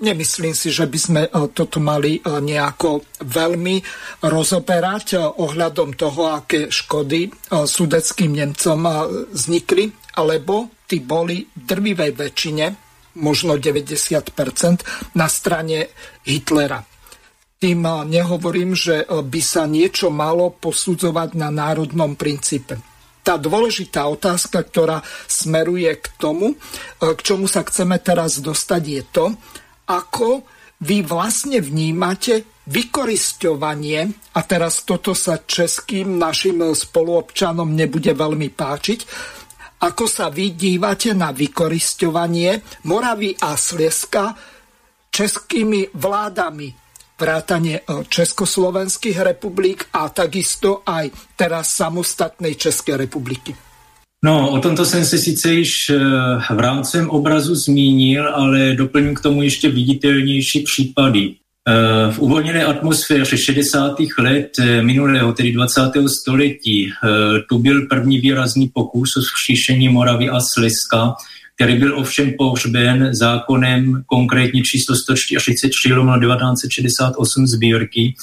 Nemyslím si, že by sme toto mali nejako veľmi rozoberať ohľadom toho, aké škody sudeckým Nemcom vznikli, alebo tí boli drvivej väčšine, možno 90%, na strane Hitlera. Tým nehovorím, že by sa niečo malo posudzovať na národnom princípe tá dôležitá otázka, ktorá smeruje k tomu, e, k čomu sa chceme teraz dostať, je to, ako vy vlastne vnímate vykorisťovanie, a teraz toto sa českým našim spoluobčanom nebude veľmi páčiť, ako sa vy dívate na vykorisťovanie Moravy a Slieska českými vládami, vrátanie e, Československých republik a takisto aj teraz samostatnej České republiky. No, o tomto jsem se sice již e, v rámcem obrazu zmínil, ale doplním k tomu ještě viditelnější případy. E, v uvolněné atmosféře 60. let minulého, tedy 20. století, tu byl první výrazný pokus o zkříšení Moravy a Slezska, který byl ovšem pohřben zákonem konkrétně číslo 143 1968 sbírky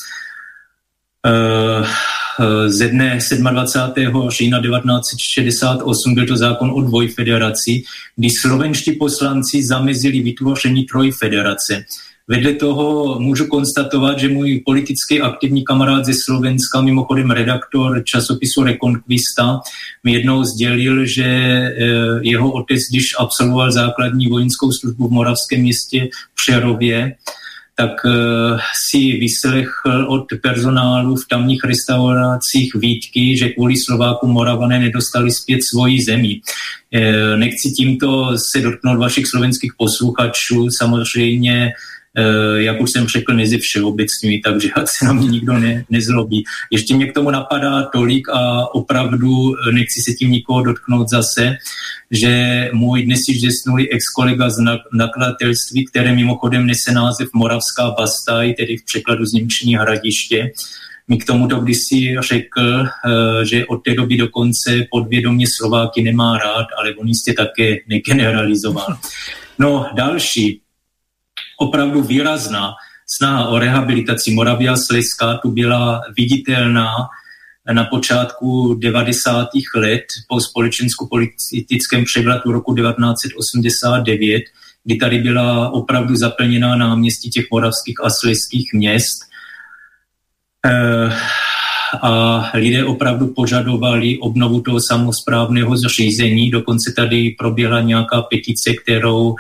ze dne 27. října 1968 byl to zákon o dvojfederaci, kdy slovenští poslanci zamezili vytvoření trojfederace. Vedle toho můžu konstatovat, že můj politický aktivní kamarád ze Slovenska, mimochodem redaktor časopisu Reconquista, mi jednou sdělil, že eh, jeho otec, když absolvoval základní vojenskou službu v moravském městě Přerově, tak eh, si vyslechl od personálu v tamních restauracích výtky, že kvůli Slováku Moravané nedostali zpět svoji zemi. Eh, nechci tímto se dotknout vašich slovenských posluchačů, samozřejmě jak už jsem řekl, mezi všeobecňují, takže ať se na mě nikdo ne, nezlobí. Ještě mě k tomu napadá tolik a opravdu nechci se tím nikoho dotknout zase, že můj dnes již zesnulý ex-kolega z nakladatelství, které mimochodem nese název Moravská Bastaj, tedy v překladu z Němčiny hradiště, mi k tomuto kdysi řekl, eh, že od té doby dokonce podvědomě Slováky nemá rád, ale on jistě také negeneralizoval. No další, opravdu výrazná snaha o rehabilitaci Moravia Slezska tu byla viditelná na počátku 90. let po společensko-politickém převratu roku 1989, kdy tady byla opravdu zaplněná náměstí těch moravských a slezských měst. Eh, a lidé opravdu požadovali obnovu toho samozprávného zřízení. Dokonce tady proběhla nějaká petice, kterou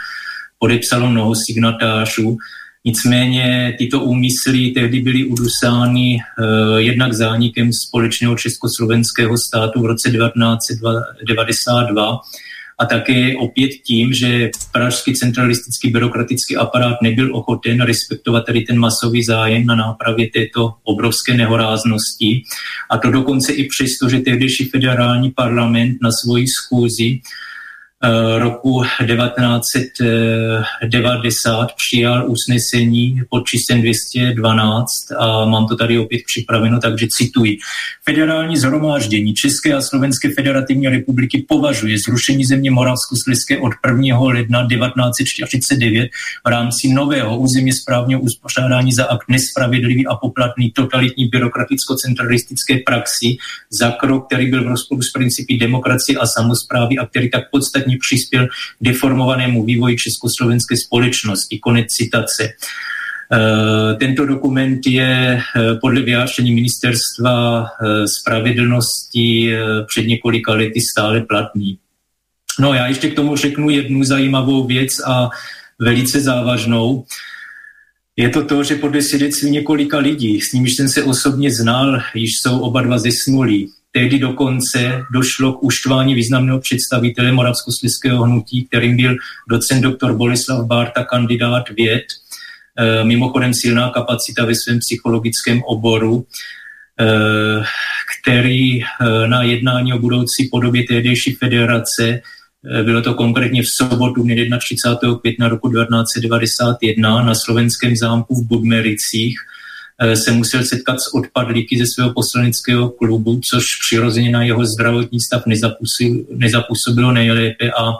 podepsalo mnoho signatářů. Nicméně tyto úmysly tehdy byly udusány eh, jednak zánikem společného československého státu v roce 1992 a také opět tím, že pražský centralistický byrokratický aparát nebyl ochoten respektovat tedy ten masový zájem na nápravě této obrovské nehoráznosti. A to dokonce i přesto, že tehdejší federální parlament na svoji schůzi roku 1990 přijal usnesení pod číslem 212 a mám to tady opět připraveno, takže cituji. Federální zhromáždění České a Slovenské federativní republiky považuje zrušení země Moravskoslezské od 1. ledna 1949 v rámci nového územně správního uspořádání za akt nespravedlivý a poplatný totalitní byrokraticko-centralistické praxi za krok, který byl v rozporu s principy demokracie a samozprávy a který tak podstatně zásadně přispěl k deformovanému vývoji československé společnosti. Konec citace. Eh, tento dokument je eh, podle vyjádření ministerstva eh, spravedlnosti před několika lety stále platný. No já ještě k tomu řeknu jednu zajímavou věc a velice závažnou. Je to to, že podle svědectví několika lidí, s nimiž jsem se osobně znal, již jsou oba dva zesnulí. Tehdy dokonce došlo k uštvání významného představitele moravskoslezského hnutí, kterým byl docent doktor Boleslav Bárta, kandidát věd, e, mimochodem silná kapacita ve svém psychologickém oboru, e, který e, na jednání o budoucí podobě tehdejší federace bylo to konkrétně v sobotu 31. května roku 1991 na slovenském zámku v Budmericích Eh, se musel setkat s odpadlíky ze svého poslaneckého klubu, což přirozeně na jeho zdravotní stav nezapůsobilo nejlépe a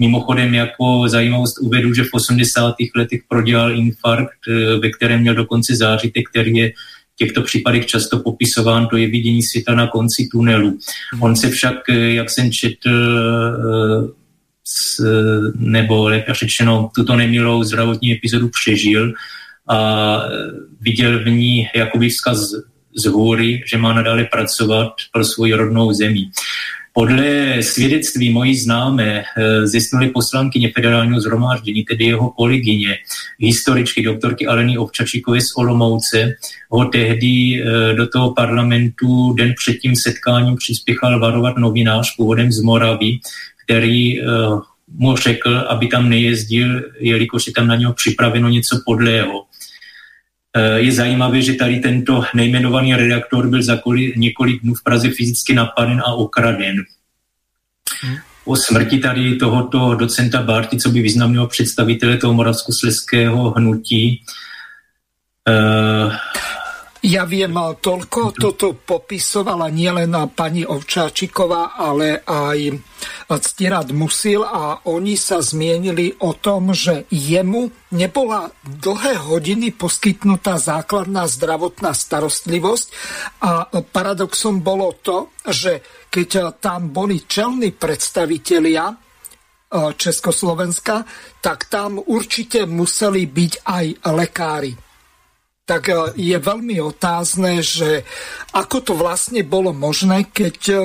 Mimochodem jako zajímavost uvedu, že v 80. letech prodělal infarkt, eh, ve kterém měl dokonce zářitek, který je v těchto případech často popisován, to je vidění světa na konci tunelu. On se však, eh, jak jsem četl, nebo lépe řečeno, tuto nemilou zdravotní epizodu přežil viděl v ní jakoby vzkaz z hůry, že má nadále pracovat pro svou rodnou zemi. Podle svědectví mojí známé eh, zjistili poslankyně federálního zhromáždění, tedy jeho kolegyně, historičky doktorky Aleny Ovčačíkové z Olomouce, ho tehdy eh, do toho parlamentu den před tím setkáním přispěchal varovat novinář původem z Moravy, který eh, mu řekl, aby tam nejezdil, jelikož je tam na něho připraveno něco podlého. Eh, je zajímavé, že tady tento nejmenovaný redaktor byl za několik dnů v Praze fyzicky napaden a okraden. Hmm. Po smrti tady tohoto docenta Barty, co by významného představitele toho moravskosleského hnutí, uh, ja viem, toľko toto popisovala nielen pani Ovčáčiková, ale aj Ctirad Musil a oni sa zmienili o tom, že jemu nebola dlhé hodiny poskytnutá základná zdravotná starostlivosť a paradoxom bolo to, že keď tam boli čelní predstavitelia Československa, tak tam určite museli byť aj lekári tak e, je veľmi otázne, že ako to vlastne bolo možné, keď e,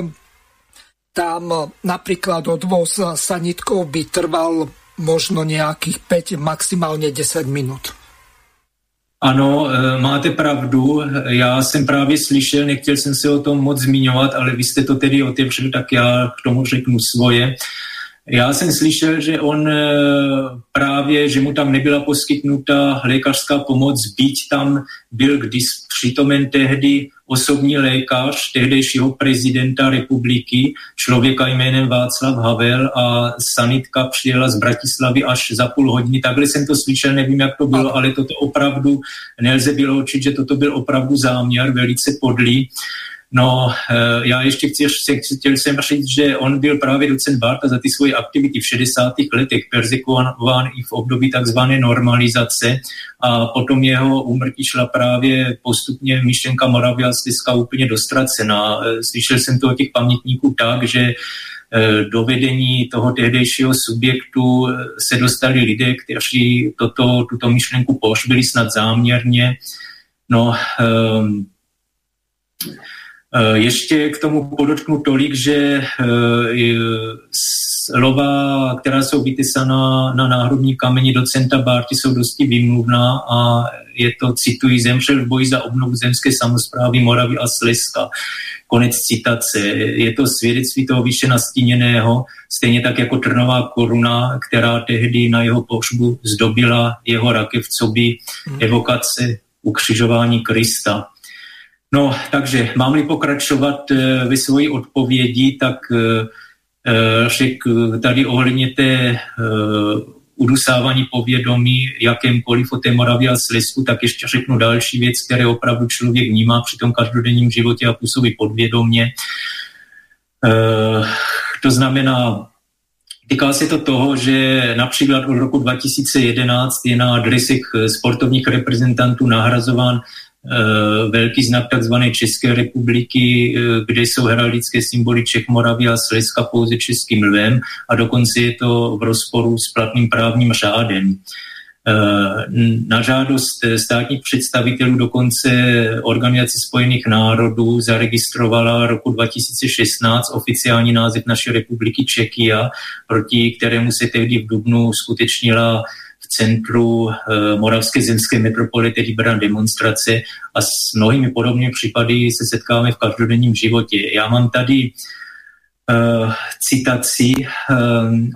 tam e, napríklad odvoz sanitkov by trval možno nějakých 5, maximálně 10 minut. Ano, máte pravdu. Já jsem právě slyšel, nechtěl jsem se o tom moc zmiňovat, ale vy jste to tedy otevřeli, tak já k tomu řeknu svoje. Já jsem slyšel, že on eh, právě, že mu tam nebyla poskytnuta lékařská pomoc, byť tam byl když přítomen tehdy osobní lékař tehdejšího prezidenta republiky, člověka jménem Václav Havel a sanitka přijela z Bratislavy až za půl hodiny. Takhle jsem to slyšel, nevím, jak to bylo, ale toto opravdu nelze bylo určit, že toto byl opravdu záměr velice podlý. No, eh, já ještě chci, chtěl jsem říct, že on byl právě docent Barta za ty svoje aktivity v 60. letech persekuován i v období takzvané normalizace a potom jeho úmrtí šla právě postupně myšlenka Moravia Slizka úplně dostracená. Eh, slyšel jsem to od těch pamětníků tak, že eh, do vedení toho tehdejšího subjektu se dostali lidé, kteří toto, tuto myšlenku pošbili snad záměrně. No, um, Ještě k tomu podotknu tolik, že slova, která jsou vytesaná na náhrobní kameni docenta Bárty, jsou dosti výmluvná a je to, cituji, zemřel v boji za obnovu zemské samozprávy Moravy a Slezska. Konec citace. Je to svědectví toho vyše nastíněného, stejně tak jako trnová koruna, která tehdy na jeho pohřbu zdobila jeho rakev, co by hmm. evokace ukřižování Krista. No, takže mám-li pokračovat e, ve svoji odpovědi, tak e, řek tady ohledně té e, udusávání povědomí jakémkoliv o té Moravě a Slezsku, tak ještě řeknu další věc, které opravdu člověk vnímá při tom každodenním životě a působí podvědomě. E, to znamená, Týká se to toho, že například od roku 2011 je na adresech sportovních reprezentantů nahrazován velký znak tzv. České republiky, eh, kde jsou heraldické symboly Čech, Moravy a Slezska pouze českým lvem a dokonce je to v rozporu s platným právním řádem. Eh, na žádost státních představitelů dokonce Organizace spojených národů zaregistrovala roku 2016 oficiální název naší republiky Čekia, proti kterému se tehdy v Dubnu skutečnila centru eh, Moravské zemské metropoly, tedy byla demonstrace a s mnohými podobnými případy se setkáváme v každodenním životě. Já mám tady uh, citaci uh,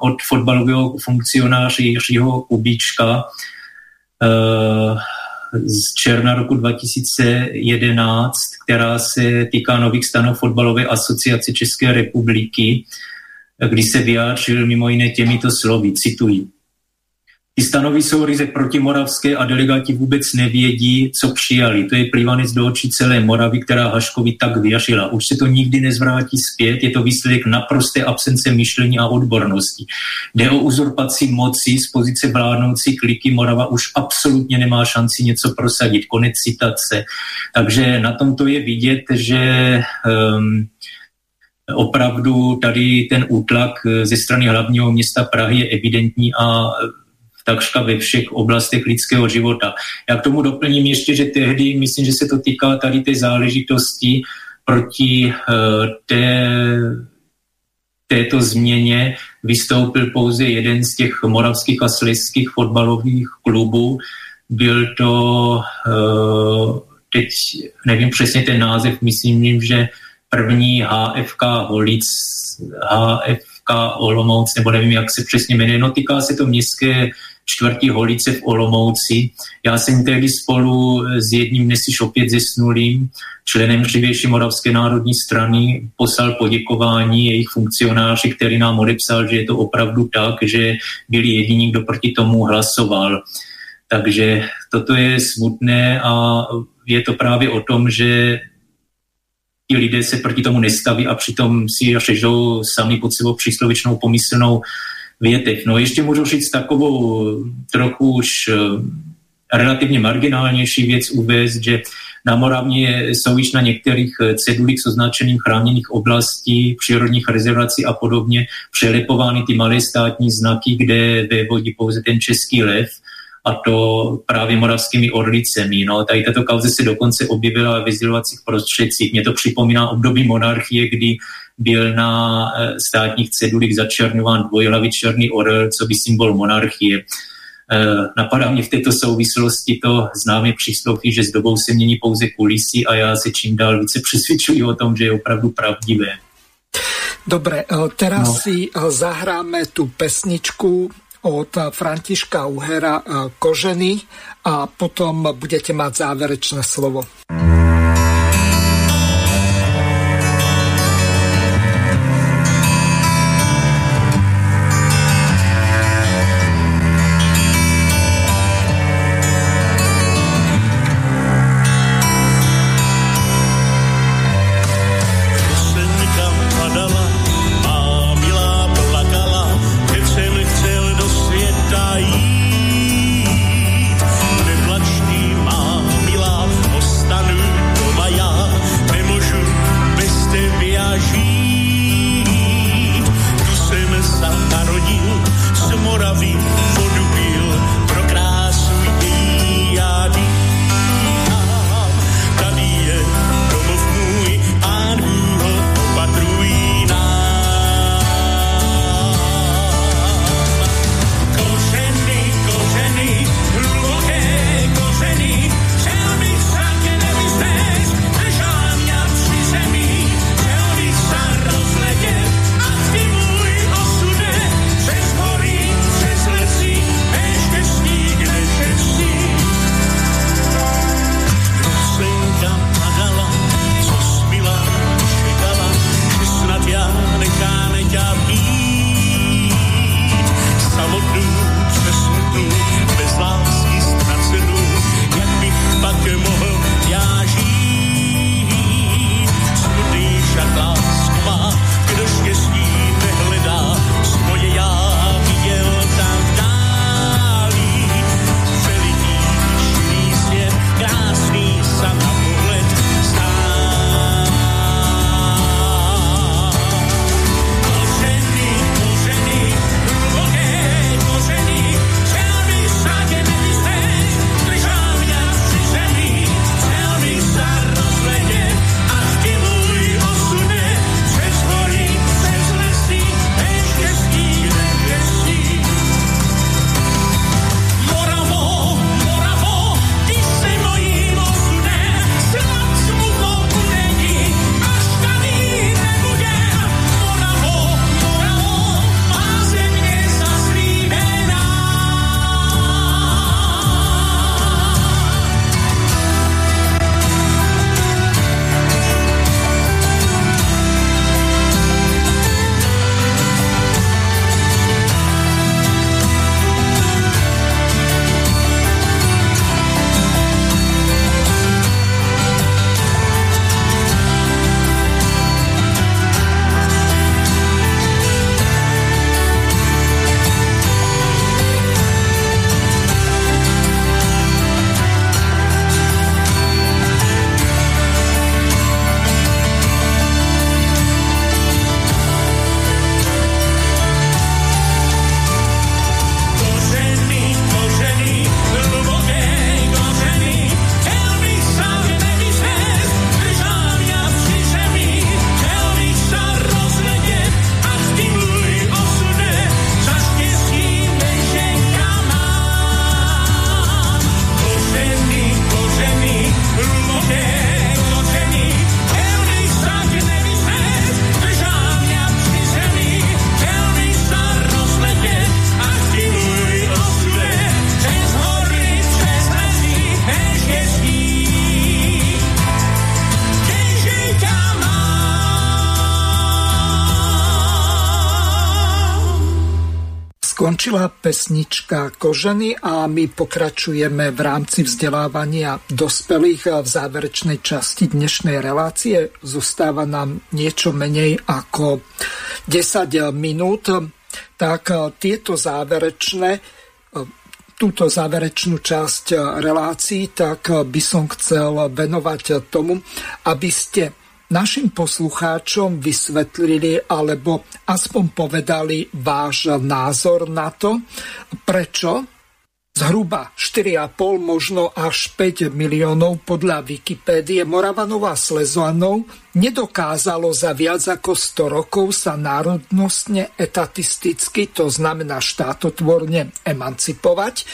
od fotbalového funkcionáře Jiřího Kubíčka uh, z června roku 2011, která se týká nových stanov fotbalové asociace České republiky, kdy se vyjádřil mimo jiné těmito slovy, cituji. Ty stanovy jsou ryze protimoravské a delegáti vůbec nevědí, co přijali. To je plývanec do očí celé Moravy, která Haškovi tak věřila. Už se to nikdy nezvrátí zpět, je to výsledek naprosté absence myšlení a odbornosti. Jde o uzurpaci moci z pozice vládnoucí kliky. Morava už absolutně nemá šanci něco prosadit. Konec citace. Takže na tom to je vidět, že um, opravdu tady ten útlak ze strany hlavního města Prahy je evidentní a takřka ve všech oblastech lidského života. Já k tomu doplním ještě, že tehdy, myslím, že se to týká tady té záležitosti proti uh, té, této změně vystoupil pouze jeden z těch moravských a slezských fotbalových klubů. Byl to, uh, teď nevím přesně ten název, myslím, že první HFK Holic, HFK Olomouc, nebo nevím, jak se přesně jmenuje, no týká se to městské čtvrtí Holice v Olomouci. Já jsem tehdy spolu s jedním dnes opět zesnulým členem dřívější Moravské národní strany poslal poděkování jejich funkcionáři, který nám odepsal, že je to opravdu tak, že byli jediní, kdo proti tomu hlasoval. Takže toto je smutné a je to právě o tom, že ti lidé se proti tomu nestaví a přitom si řežou sami pod sebou příslovičnou pomyslnou větev. No ještě můžu říct takovou trochu už eh, relativně marginálnější věc uvést, že na Moravně jsou již na některých eh, cedulích s označením chráněných oblastí, přírodních rezervací a podobně přelepovány ty malé státní znaky, kde vévodí pouze ten český lev a to právě moravskými orlicemi. No, tady tato kauze se dokonce objevila ve sdělovacích prostředcích. Mě to připomíná období monarchie, kdy byl na eh, státních cedulích začerňován dvojhlavý černý orel, co by symbol monarchie. Eh, napadá mě v této souvislosti to známé přísloví, že s dobou se mění pouze kulisy a já se čím dál více přesvědčuji o tom, že je opravdu pravdivé. Dobre, eh, teraz no. si zahráme tu pesničku od Františka Uhera Koženy a potom budete mať záverečné slovo. Skončila pesnička Koženy a my pokračujeme v rámci vzdelávania dospelých v záverečnej časti dnešnej relácie. Zostáva nám niečo menej ako 10 minút, tak tieto záverečné túto záverečnú časť relácií, tak by som chcel venovať tomu, aby ste našim poslucháčom vysvetlili alebo aspoň povedali váš názor na to, prečo zhruba 4,5, možno až 5 miliónov podľa Wikipédie Moravanov a Slezovanov nedokázalo za viac ako 100 rokov sa národnostne etatisticky, to znamená štátotvorne, emancipovať.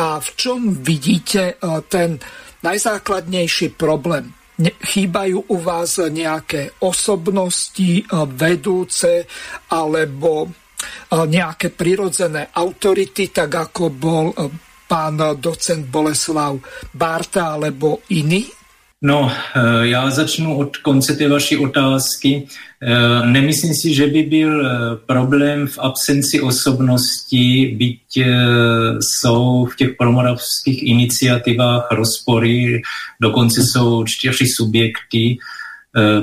A v čom vidíte eh, ten najzákladnejší problém? Chýbajú u vás nejaké osobnosti eh, vedúce alebo eh, nejaké prirodzené autority, tak ako bol eh, pán docent Boleslav Barta alebo iný? No, eh, já začnu od konce té vaší otázky. Eh, nemyslím si, že by byl eh, problém v absenci osobností, byť jsou v těch promoravských iniciativách rozpory, dokonce jsou čtyři subjekty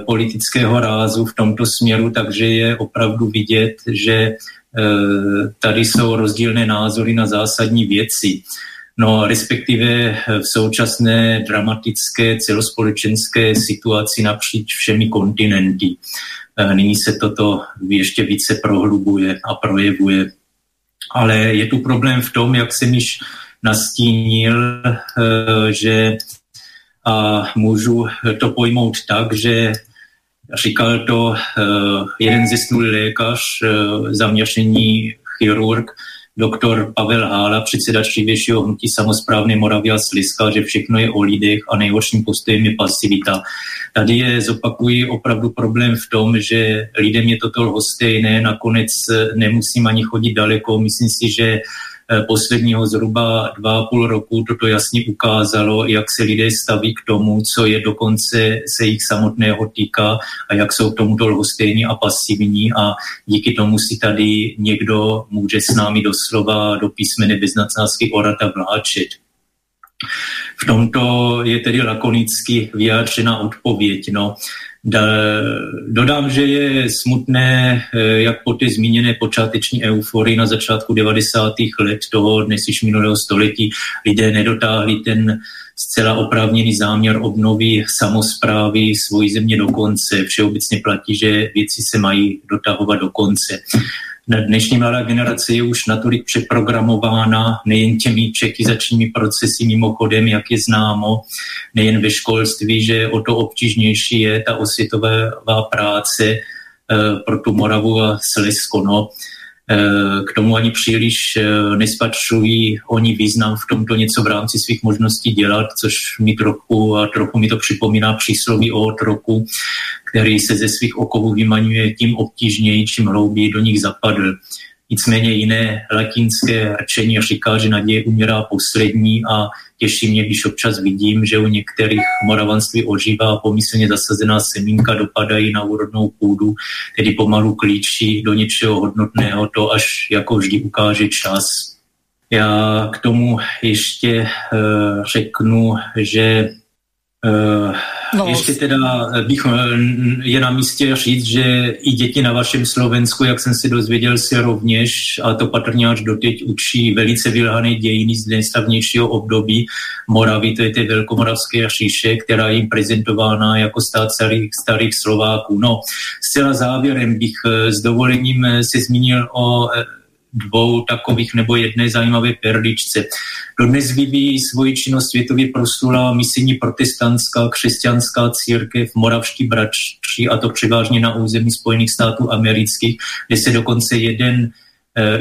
politického rázu v tomto směru, takže je opravdu vidět, že tady jsou rozdílné názory na zásadní věci. No respektive v současné dramatické celospolečenské situaci napříč všemi kontinenty. Eh, nyní se toto ještě více prohlubuje a projevuje. Ale je tu problém v tom, jak jsem již nastínil, eh, že a můžu to pojmout tak, že říkal to eh, jeden zesnulý lékař, zaměření chirurg, doktor Pavel Hála, předseda dřívějšího hnutí samozprávny Moravia Sliska, že všechno je o lidech a nejhorším postojem je pasivita. Tady je, zopakuji, opravdu problém v tom, že lidem je toto lhostejné, nakonec nemusím ani chodit daleko. Myslím si, že posledního zhruba dva a půl roku toto jasně ukázalo, jak se lidé staví k tomu, co je dokonce se jich samotného týká a jak jsou k tomuto lhostejní a pasivní a díky tomu si tady někdo může s námi doslova do písmene bez nadsázky orata vláčet. V tomto je tedy lakonicky vyjádřena odpověď. No, dodám, že je smutné, eh, jak po té zmíněné počáteční euforii na začátku 90. let toho dnes již minulého století lidé nedotáhli ten zcela oprávněný záměr obnovy samozprávy svojí země do konce. Všeobecně platí, že věci se mají dotahovat do konce. Dnešní mladá generace je už natolik přeprogramována nejen těmi čekizačními procesy mimochodem, jak je známo, nejen ve školství, že o to obtížnější je ta osvětová práce eh, pro tu Moravu a Slezsko. No. Eh, k tomu ani příliš eh, nespatřují oni význam v tomto něco v rámci svých možností dělat, což mi trochu, a trochu mi to připomíná přísloví o otroku, který se ze svých okovů vymaňuje tím obtížněji, čím hlouběji do nich zapadl. Nicméně jiné latinské řečení říká, že naděje umírá poslední a těší mě, když občas vidím, že u některých moravanství ožívá pomyslně zasazená semínka dopadají na úrodnou půdu, tedy pomalu klíčí do něčeho hodnotného, to až jako vždy ukáže čas. Já k tomu ještě uh, řeknu, že No. Ještě teda bych eh, je na místě říct, že i děti na vašem Slovensku, jak jsem si dozvěděl, se rovněž, a to patrně až doteď učí velice vylhané dějiny z nejstavnějšího období Moravy, to je té velkomoravské říše, která je jim prezentována jako stát starých, starých Slováků. No, zcela závěrem bych eh, s dovolením eh, se zmínil o dvou takových nebo jedné zajímavé perličce. Dodnes vyvíjí svoji činnost světově proslula misijní protestantská křesťanská církev Moravští bratři a to převážně na území Spojených států amerických, kde se dokonce jeden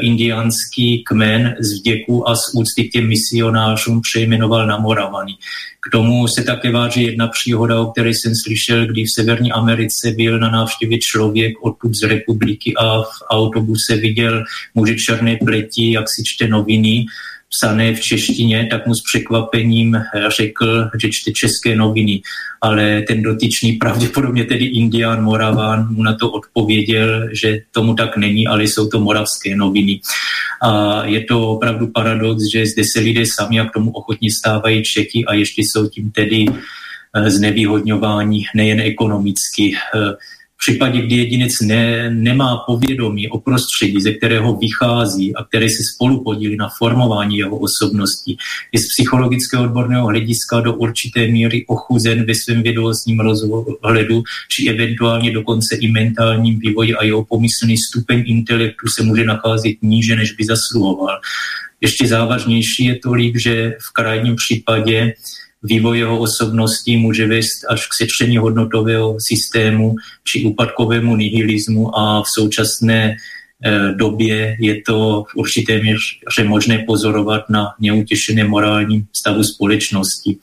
indiánský kmen z vděku a z úcty k těm misionářům přejmenoval na Moravany. K tomu se také váží jedna příhoda, o které jsem slyšel, kdy v Severní Americe byl na návštěvě člověk odtud z republiky a v autobuse viděl muže černé pleti, jak si čte noviny psané v češtině, tak mu s překvapením řekl, že čte české noviny. Ale ten dotyčný, pravděpodobně tedy Indián Moraván, mu na to odpověděl, že tomu tak není, ale jsou to moravské noviny. A je to opravdu paradox, že zde se lidé sami a k tomu ochotně stávají Čechy a ještě jsou tím tedy eh, znevýhodňování nejen ekonomicky. Eh, případě, kdy jedinec ne, nemá povědomí o prostředí, ze kterého vychází a který se spolu podílí na formování jeho osobnosti, je z psychologického odborného hlediska do určité míry ochuzen ve svém vědomostním rozhledu, či eventuálně dokonce i mentálním vývoji a jeho pomyslný stupeň intelektu se může nacházet níže, než by zasluhoval. Ještě závažnější je tolik, že v krajním případě vývoj jeho osobnosti může vést až k sečtení hodnotového systému či úpadkovému nihilismu a v současné eh, době je to v určité míře možné pozorovat na neutěšeném morálním stavu společnosti.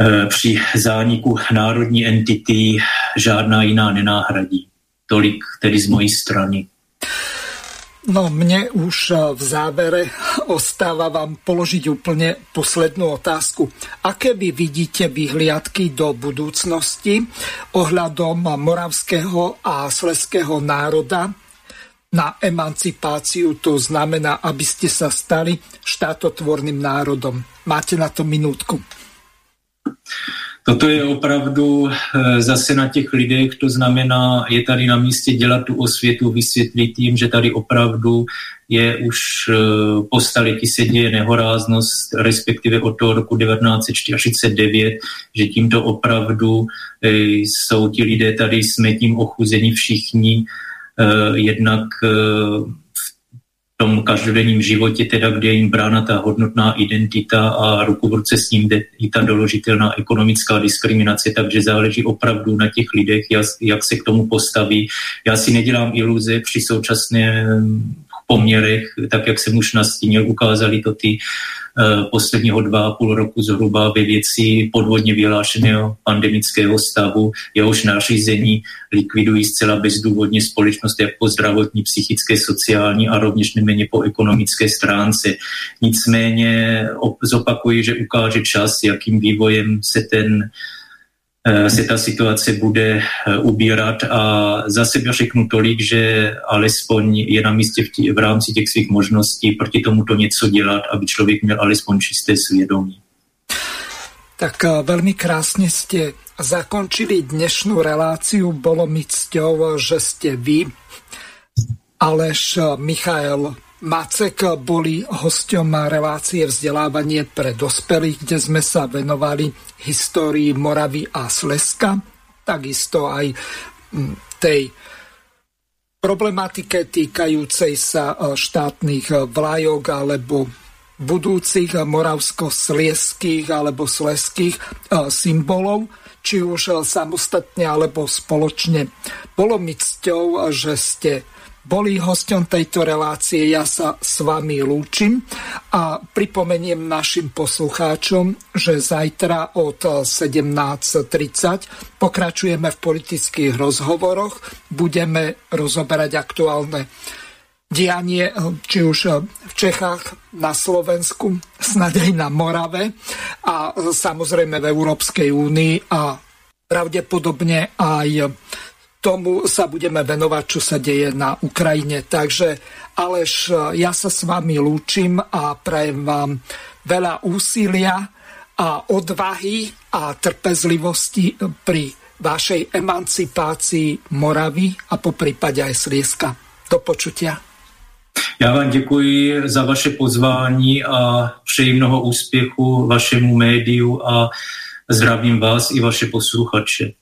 Eh, při zániku národní entity žádná jiná nenáhradí. Tolik tedy z mojí strany. No mne už v závere ostáva vám položiť úplne poslednú otázku. Aké vy vidíte vyhliadky do budúcnosti ohľadom moravského a sleského národa na emancipáciu, to znamená, aby ste sa stali štátotvorným národom. Máte na to minútku. Toto je opravdu eh, zase na těch lidech, to znamená, je tady na místě dělat tu osvětu, vysvětlit tím, že tady opravdu je už eh, po staletí se děje nehoráznost, respektive od toho roku 1949, že tímto opravdu eh, jsou ti lidé tady, jsme tím ochuzeni všichni, jednak tom každodenním životě, teda kde je jim brána ta hodnotná identita a ruku v ruce s ním jde i ta doložitelná ekonomická diskriminace, takže záleží opravdu na těch lidech, jak se k tomu postaví. Já si nedělám iluze při současné poměrech, tak jak jsem už nastínil, ukázali to ty uh, posledního dva a půl roku zhruba ve věci podvodně vyhlášeného pandemického stavu, jehož nařízení likvidují zcela bezdůvodně společnost jak po zdravotní, psychické, sociální a rovněž neméně po ekonomické stránce. Nicméně zopakuji, že ukáže čas, jakým vývojem se ten Eh, se ta situace bude eh, ubírat a za sebe řeknu tolik, že alespoň je na místě v, tí, v rámci těch svých možností proti tomuto něco dělat, aby člověk měl alespoň čisté svědomí. Tak eh, veľmi krásne ste zakončili dnešnú reláciu. Bolo mi cťou, že ste vy, Aleš Michael Macek boli hosťom relácie vzdelávanie pre dospelých, kde sme sa venovali histórii Moravy a Sleska, takisto aj tej problematike týkajúcej sa e, štátnych e, vlajok alebo budúcich moravsko-slieských alebo sleských e, symbolov, či už samostatne alebo spoločne. Bolo mi cťou, že ste boli hosťom tejto relácie. Ja sa s vami lúčim a pripomeniem našim poslucháčom, že zajtra od 17.30 pokračujeme v politických rozhovoroch. Budeme rozoberať aktuálne dianie, či už v Čechách, na Slovensku, snad aj na Morave a samozrejme v Európskej únii a pravdepodobne aj tomu sa budeme venovať, čo sa deje na Ukrajine. Takže Aleš, ja sa s vami lúčim a prajem vám veľa úsilia a odvahy a trpezlivosti pri vašej emancipácii Moravy a po prípade aj Slieska. Do počutia. Já vám děkuji za vaše pozvání a přeji mnoho úspěchu vašemu médiu a zdravím vás i vaše posluchače.